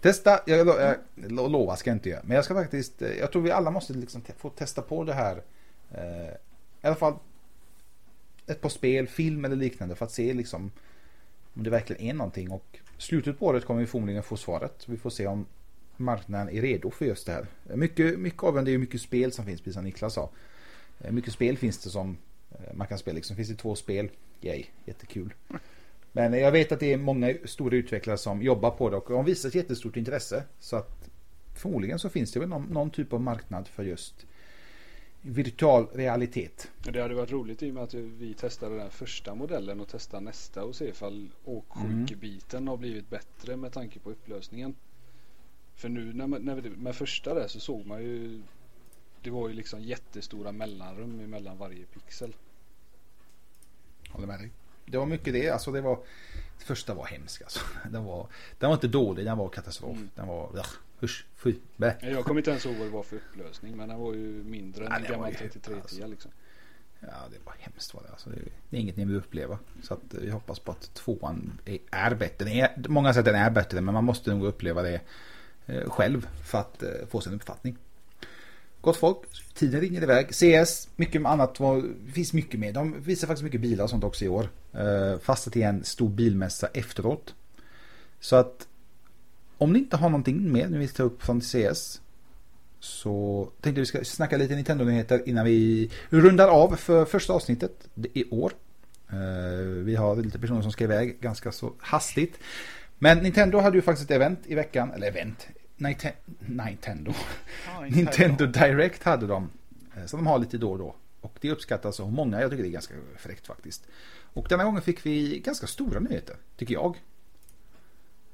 S2: Testa, jag, jag, jag lovar ska jag inte göra. Men jag ska faktiskt, eh, jag tror vi alla måste liksom få testa på det här. Eh, I alla fall ett par spel, film eller liknande för att se liksom om det verkligen är någonting. Och slutet på året kommer vi förmodligen få svaret. Vi får se om marknaden är redo för just det här. Mycket, mycket av det är mycket spel som finns, precis som Niklas sa. Eh, mycket spel finns det som eh, man kan spela. Liksom finns det två spel, yay, jättekul. Men jag vet att det är många stora utvecklare som jobbar på det och de visar ett jättestort intresse. Så att förmodligen så finns det väl någon, någon typ av marknad för just virtual realitet.
S4: Det hade varit roligt i och med att vi testade den första modellen och testar nästa och se ifall åksjukebiten mm. har blivit bättre med tanke på upplösningen. För nu när, man, när vi, med första där så såg man ju Det var ju liksom jättestora mellanrum mellan varje pixel.
S2: Håller med dig. Det var mycket det. Alltså det var det Första var hemskt alltså. Den var, den var inte dålig, den var katastrof. Mm. Den var ugh, usch, fy, bä.
S4: Jag kommer inte ens ihåg vad det var för upplösning. Men den var ju mindre än ja, gammal 3310 alltså. liksom.
S2: Ja, det var hemskt var det. Alltså, det är inget ni vill uppleva. Så att vi hoppas på att tvåan är, är bättre. Den är, många säger att den är bättre, men man måste nog uppleva det Eh, själv för att eh, få sin uppfattning. Gott folk, tiden ringer iväg. CS, mycket annat, det finns mycket mer. De visar faktiskt mycket bilar och sånt också i år. Eh, fast att det är en stor bilmässa efteråt. Så att om ni inte har någonting mer ni vill ta upp från CS så tänkte vi ska snacka lite Nintendo-nyheter innan vi rundar av för första avsnittet i år. Eh, vi har lite personer som ska iväg ganska så hastigt. Men Nintendo hade ju faktiskt ett event i veckan, eller event, Nintendo. Nintendo Direct hade de. Eh, så de har lite då och då. Och det uppskattas av många. Jag tycker det är ganska fräckt faktiskt. Och denna gången fick vi ganska stora nyheter, tycker jag.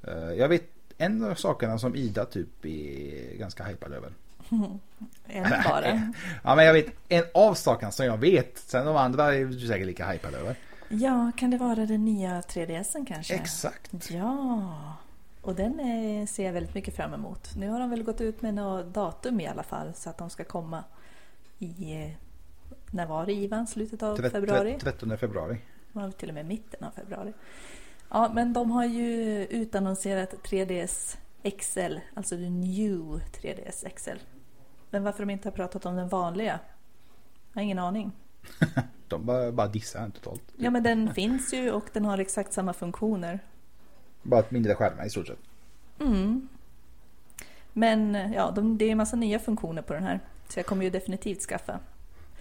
S2: Eh, jag vet en av sakerna som Ida typ är ganska hypad över.
S3: En bara?
S2: ja, men jag vet en av sakerna som jag vet. Sen de andra är du säkert lika hypad över.
S3: Ja, kan det vara den nya 3DSen kanske?
S2: Exakt.
S3: Ja. Och den är, ser jag väldigt mycket fram emot. Nu har de väl gått ut med något datum i alla fall så att de ska komma i... När var det Ivan? Slutet av februari?
S2: 13 februari.
S3: Var till och med mitten av februari. Ja, men de har ju utannonserat 3DS XL, alltså the new 3DS XL. Men varför de inte har pratat om den vanliga? Jag har ingen aning.
S2: de bara, bara dissar totalt.
S3: Ja, men den finns ju och den har exakt samma funktioner.
S2: Bara ett mindre skärmar i stort sett.
S3: Mm. Men ja, de, det är en massa nya funktioner på den här. Så jag kommer ju definitivt skaffa.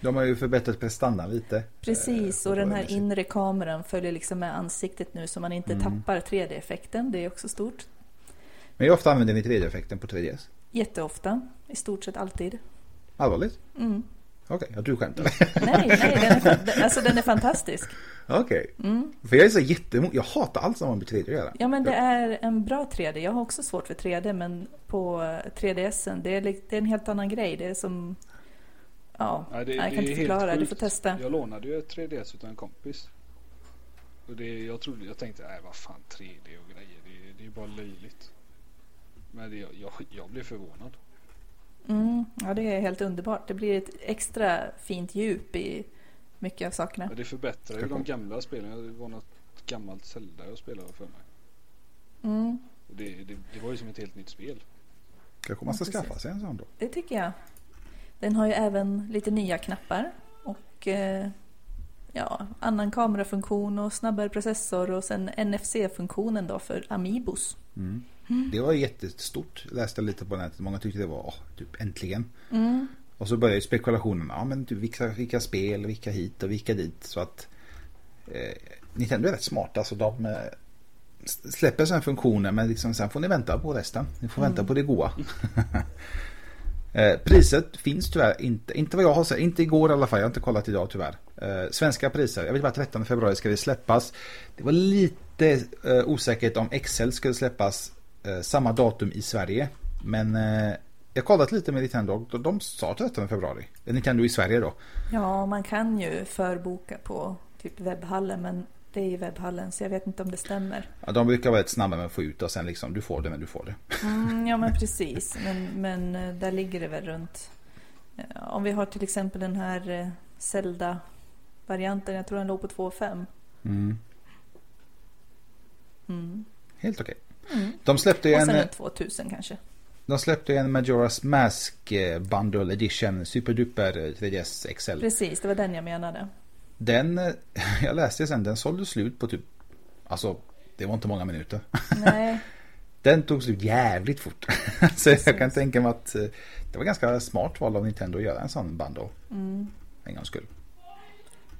S2: De har ju förbättrat prestandan lite.
S3: Precis, och den här inre kameran följer liksom med ansiktet nu så man inte mm. tappar 3D-effekten. Det är också stort.
S2: Men hur ofta använder ni 3D-effekten på 3DS?
S3: Jätteofta, i stort sett alltid.
S2: Allvarligt?
S3: Mm.
S2: Okej, okay, jag du skämtar.
S3: nej, nej, den är, alltså den är fantastisk.
S2: Okej.
S3: Okay. Mm.
S2: För jag är så jättemot, jag hatar allt som har med 3D att göra.
S3: Ja men det är en bra 3D. Jag har också svårt för 3D men på 3DSen, det är, det är en helt annan grej. Det är som, ja, ja det, jag kan inte förklara, du får testa.
S4: Jag lånade ju ett 3DS av en kompis. Och det, jag, trodde, jag tänkte, nej vad fan 3D och grejer, det, det är bara löjligt. Men det, jag, jag blev förvånad.
S3: Mm, ja, det är helt underbart. Det blir ett extra fint djup i mycket av sakerna.
S4: Ja, det förbättrar ju de gamla spelen. Det var något gammalt Zelda jag spelade för mig.
S3: Mm.
S4: Det, det, det, var ju som ett helt nytt spel.
S2: Kanske man ska ja, skaffa sig en sån då.
S3: Det tycker jag. Den har ju även lite nya knappar och eh, ja, annan kamerafunktion och snabbare processor och sen NFC-funktionen då för Amibos.
S2: Mm. Mm. Det var jättestort, jag läste lite på nätet. Många tyckte det var åh, typ äntligen. Mm. Och så började spekulationen, ja men typ vilka, vilka spel, vilka hit och vilka dit. Så att eh, Nintendo är rätt smarta, alltså de eh, släpper sen funktioner men liksom, sen får ni vänta på resten. Ni får vänta mm. på det goa. Eh, priset finns tyvärr inte, inte vad jag har sett, inte igår i alla fall, jag har inte kollat idag tyvärr. Eh, svenska priser, jag vet bara 13 februari ska det släppas. Det var lite eh, osäkert om Excel skulle släppas eh, samma datum i Sverige. Men eh, jag kollat lite med Nintendo och de sa 13 februari. Nintendo i Sverige då.
S3: Ja, man kan ju förboka på typ webbhallen men det är i webbhallen så jag vet inte om det stämmer.
S2: Ja, de brukar vara rätt snabba med att få ut och sen liksom du får det men du får det.
S3: Mm, ja men precis men, men eh, där ligger det väl runt. Om vi har till exempel den här Zelda-varianten, jag tror den låg på 2,5. Mm.
S2: Mm. Helt okej. Okay. Mm. De släppte ju
S3: en...
S2: Och sen
S3: en 2000 kanske.
S2: De släppte en Majora's Mask eh, Bundle Edition Superduper 3DS XL.
S3: Precis, det var den jag menade.
S2: Den, eh, jag läste sen, den sålde slut på typ, alltså det var inte många minuter.
S3: Nej.
S2: Den tog slut jävligt fort. Så jag kan tänka mig att eh, det var ganska smart val av Nintendo att göra en sån bundle. Mm. En gångs skull.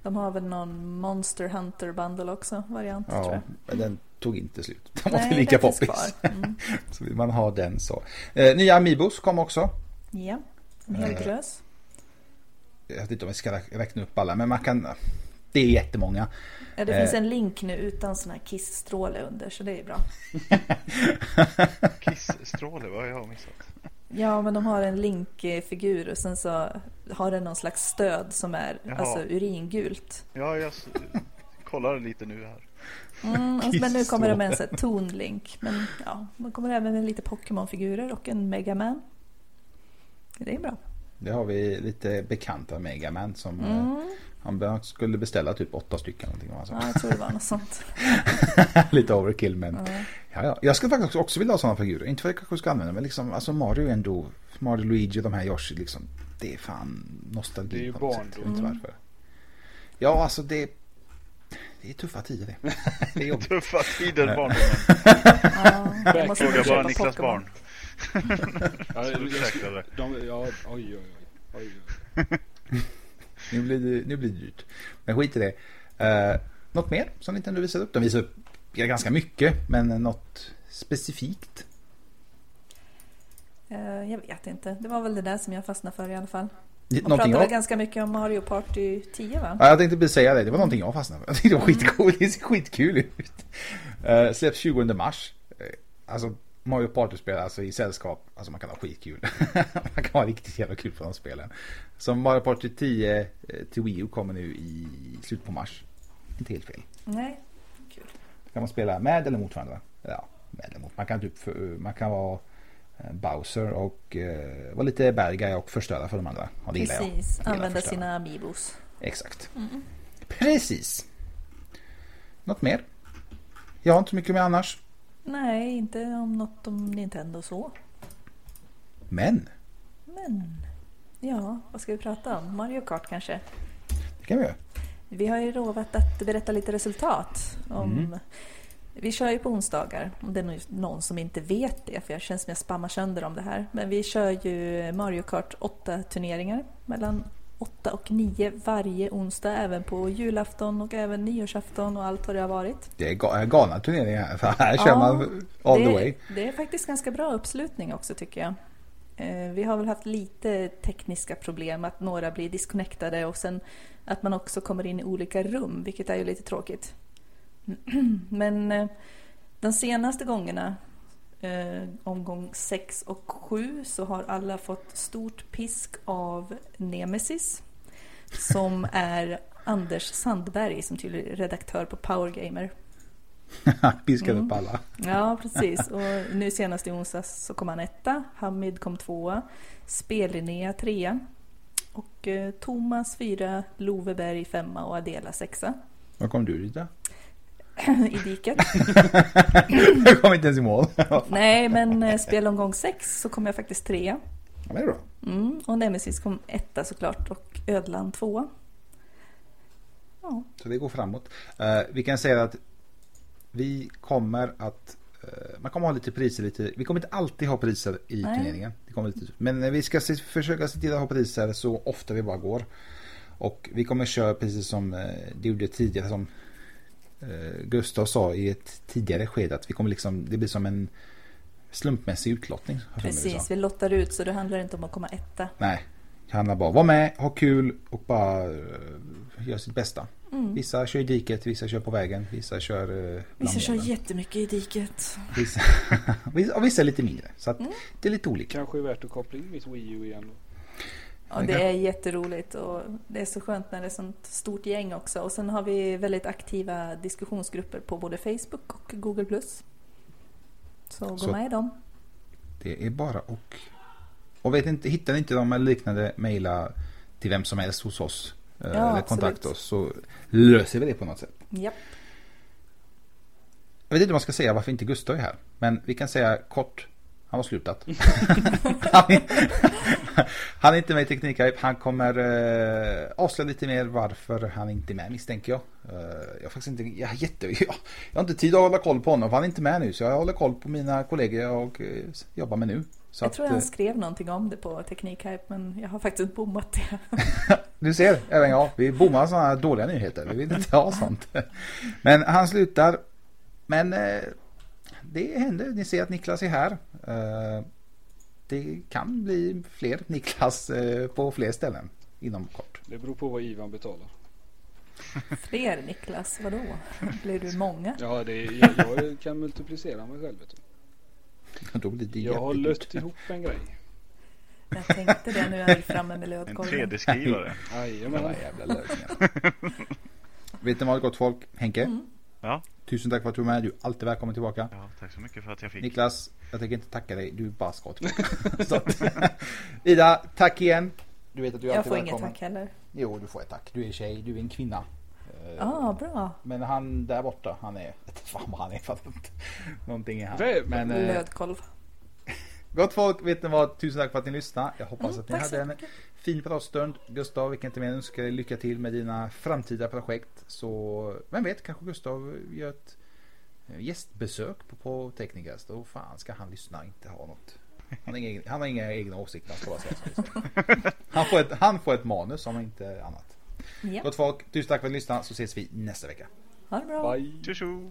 S3: De har väl någon Monster Hunter bundle också, variant ja, tror jag.
S2: men den tog inte slut. Den var inte lika poppis. Mm. så vill man ha den så. Eh, nya Amiibos kom också.
S3: Ja, en hel eh, drös
S2: jag vet inte om vi ska räkna upp alla, men man kan... Det är jättemånga.
S3: Ja, det finns eh. en link nu utan sån här kissstråle under, så det är bra.
S5: kissstråle, vad har jag missat?
S3: Ja, men de har en linkfigur och sen så har den någon slags stöd som är Jaha. alltså uringult.
S5: Ja, jag kollar lite nu här.
S3: Mm, men nu kommer det med en tonlink. Men ja, man kommer även med lite Pokémon-figurer och en Megaman. Det är bra.
S2: Det har vi lite bekanta Megaman som eh, mm. Han skulle beställa typ åtta stycken.
S3: Någonting, ja, jag tror det var något sånt.
S2: lite overkill men mm. ja, ja. Jag skulle faktiskt också vilja ha sådana figurer. Inte för att jag kanske ska använda men liksom alltså Mario ändå. Mario Luigi och de här Yoshi liksom. Det är fan nostalgi.
S4: Det är ju barndom.
S2: Mm. varför. Ja alltså det det är tuffa tider det.
S5: det är tuffa tider barndomen. ja, Fråga bara Niklas barn
S4: ja, Ursäkta de, ja, oj, oj, oj. oj.
S2: Nu, blir det, nu blir det dyrt. Men skit i det. Uh, något mer som Nintendo visade upp? De visade upp ganska mycket, men något specifikt?
S3: Uh, jag vet inte. Det var väl det där som jag fastnade för i alla fall. Man någonting pratade jag... ganska mycket om Mario Party 10 va?
S2: Ja, jag tänkte precis säga det. Det var någonting jag fastnade för. Jag tyckte det var skitcoolt. Det ser skitkul ut. Uh, släpps 20 mars. Uh, alltså Mario Party-spel alltså i sällskap, alltså man kan ha skitkul. man kan ha riktigt jävla kul på de spelen. Som Mario Party 10 eh, till Wii U kommer nu i slutet på mars. Inte helt fel.
S3: Nej, kul.
S2: Kan man spela med eller mot varandra? Ja, med eller mot. Man kan typ, för, man kan vara eh, Bowser och uh, vara lite bad och förstöra för de andra.
S3: Ja, det Precis, jag. använda sina Amiibos.
S2: Exakt. Mm. Precis. Något mer? Jag har inte så mycket med annars.
S3: Nej, inte om något om Nintendo så.
S2: Men?
S3: Men? Ja, vad ska vi prata om? Mario Kart kanske?
S2: Det kan vi göra.
S3: Vi har ju lovat att berätta lite resultat. Om... Mm. Vi kör ju på onsdagar, om det är någon som inte vet det, för jag känns som jag spammar sönder om det här. Men vi kör ju Mario Kart 8 turneringar mellan 8 och 9 varje onsdag, även på julafton och även nyårsafton och allt vad det har varit.
S2: Det är galna turneringar, för här kör man all
S3: det,
S2: the way.
S3: Det är faktiskt ganska bra uppslutning också tycker jag. Eh, vi har väl haft lite tekniska problem, att några blir disconnectade och sen att man också kommer in i olika rum, vilket är ju lite tråkigt. Men eh, de senaste gångerna eh, omgång 6 och 7 så har alla fått stort pisk av Nemesis som är Anders Sandberg som tydligen är redaktör på Powergamer.
S2: Piskade mm. upp alla.
S3: ja, precis. Och nu senast i onsdags så kom han etta, Hamid kom tvåa, Spellinnea trea och eh, Thomas fyra, Loveberg femma och Adela sexa.
S2: Vad kom du då?
S3: i diket.
S2: jag kom inte ens i mål.
S3: Nej, men eh, spelomgång sex så kom jag faktiskt trea.
S2: Ja, det är bra.
S3: Mm, och Nemesis kom etta såklart och Ödlan tvåa.
S2: Ja. Så det går framåt. Uh, vi kan säga att vi kommer att uh, man kommer ha lite priser lite. Vi kommer inte alltid ha priser i Nej. turneringen. Det kommer lite, men vi ska se, försöka se till att ha priser så ofta vi bara går. Och vi kommer köra precis som uh, det gjorde tidigare som Gustav sa i ett tidigare skede att vi kommer liksom, det blir som en slumpmässig utlottning.
S3: Precis, vi lottar ut så det handlar inte om att komma etta.
S2: Nej, det handlar bara om att vara med, ha kul och bara göra sitt bästa. Mm. Vissa kör i diket, vissa kör på vägen, vissa kör uh,
S3: Vissa kör jättemycket i diket.
S2: Vissa, och vissa är lite mindre. Så mm. det är lite olika.
S4: Kanske är värt att koppla in mitt Wii U igen.
S3: Ja, det är jätteroligt och det är så skönt när det är sånt stort gäng också. Och sen har vi väldigt aktiva diskussionsgrupper på både Facebook och Google+. Så gå så med i dem.
S2: Det är bara och... Och vet inte, hittar ni inte de eller liknande mejla till vem som helst hos oss. Ja, eller kontakta oss så löser vi det på något sätt.
S3: Japp.
S2: Jag vet inte vad man ska säga varför inte Gustav är här. Men vi kan säga kort. Han har slutat. han, är inte med i Teknikhype. Han kommer uh, avslöja lite mer varför han inte är med misstänker jag. Uh, jag har faktiskt inte, jag, jätte, jag, jag har inte tid att hålla koll på honom för han är inte med nu. Så jag håller koll på mina kollegor jag uh, jobbar med nu.
S3: Så jag att, tror han skrev någonting om det på Teknikhype men jag har faktiskt bommat det.
S2: du ser, även jag. Vi bommar sådana här dåliga nyheter. Vi vill inte ha sånt. Men han slutar. Men det händer. Ni ser att Niklas är här. Eh, det kan bli fler Niklas eh, på fler ställen inom kort.
S4: Det beror på vad Ivan betalar.
S3: Fler Niklas, vadå? Blir du många?
S4: Ja, det är, jag kan multiplicera mig själv.
S2: Då blir det
S4: jag har lött ihop en grej.
S3: Jag tänkte det nu är jag framme med
S5: lödkolven. En 3D-skrivare.
S4: Jajamän.
S2: Vet ni vad gott folk? Henke?
S5: Mm. Ja.
S2: Tusen tack för att du var med. Du är alltid välkommen tillbaka.
S5: Ja, tack så mycket för att jag fick.
S2: Niklas, jag tänker inte tacka dig. Du bara ska tillbaka. Ida, tack igen.
S3: Du vet att du är jag alltid välkommen. Jag får inget tack heller.
S2: Jo, du får ett tack. Du är tjej, du är en kvinna.
S3: Ja, ah, bra.
S2: Men han där borta, han är... Fan vad han är för Någonting är han.
S3: Men, eh, Lödkolv.
S2: Gott folk, vet ni vad? Tusen tack för att ni lyssnade. Jag hoppas mm, att ni hade en fin pratstund. Gustav, vi kan inte mer önska dig lycka till med dina framtida projekt. Så vem vet, kanske Gustav gör ett eh, gästbesök på, på Teknikast. Då fan ska han lyssna inte ha något. Han har inga, han har inga egna åsikter. Han, säga han, får ett, han får ett manus om inte annat. Ja. Gott folk, tusen tack för att ni lyssnade så ses vi nästa vecka.
S3: Ha det bra.
S4: Bye. Tjushu.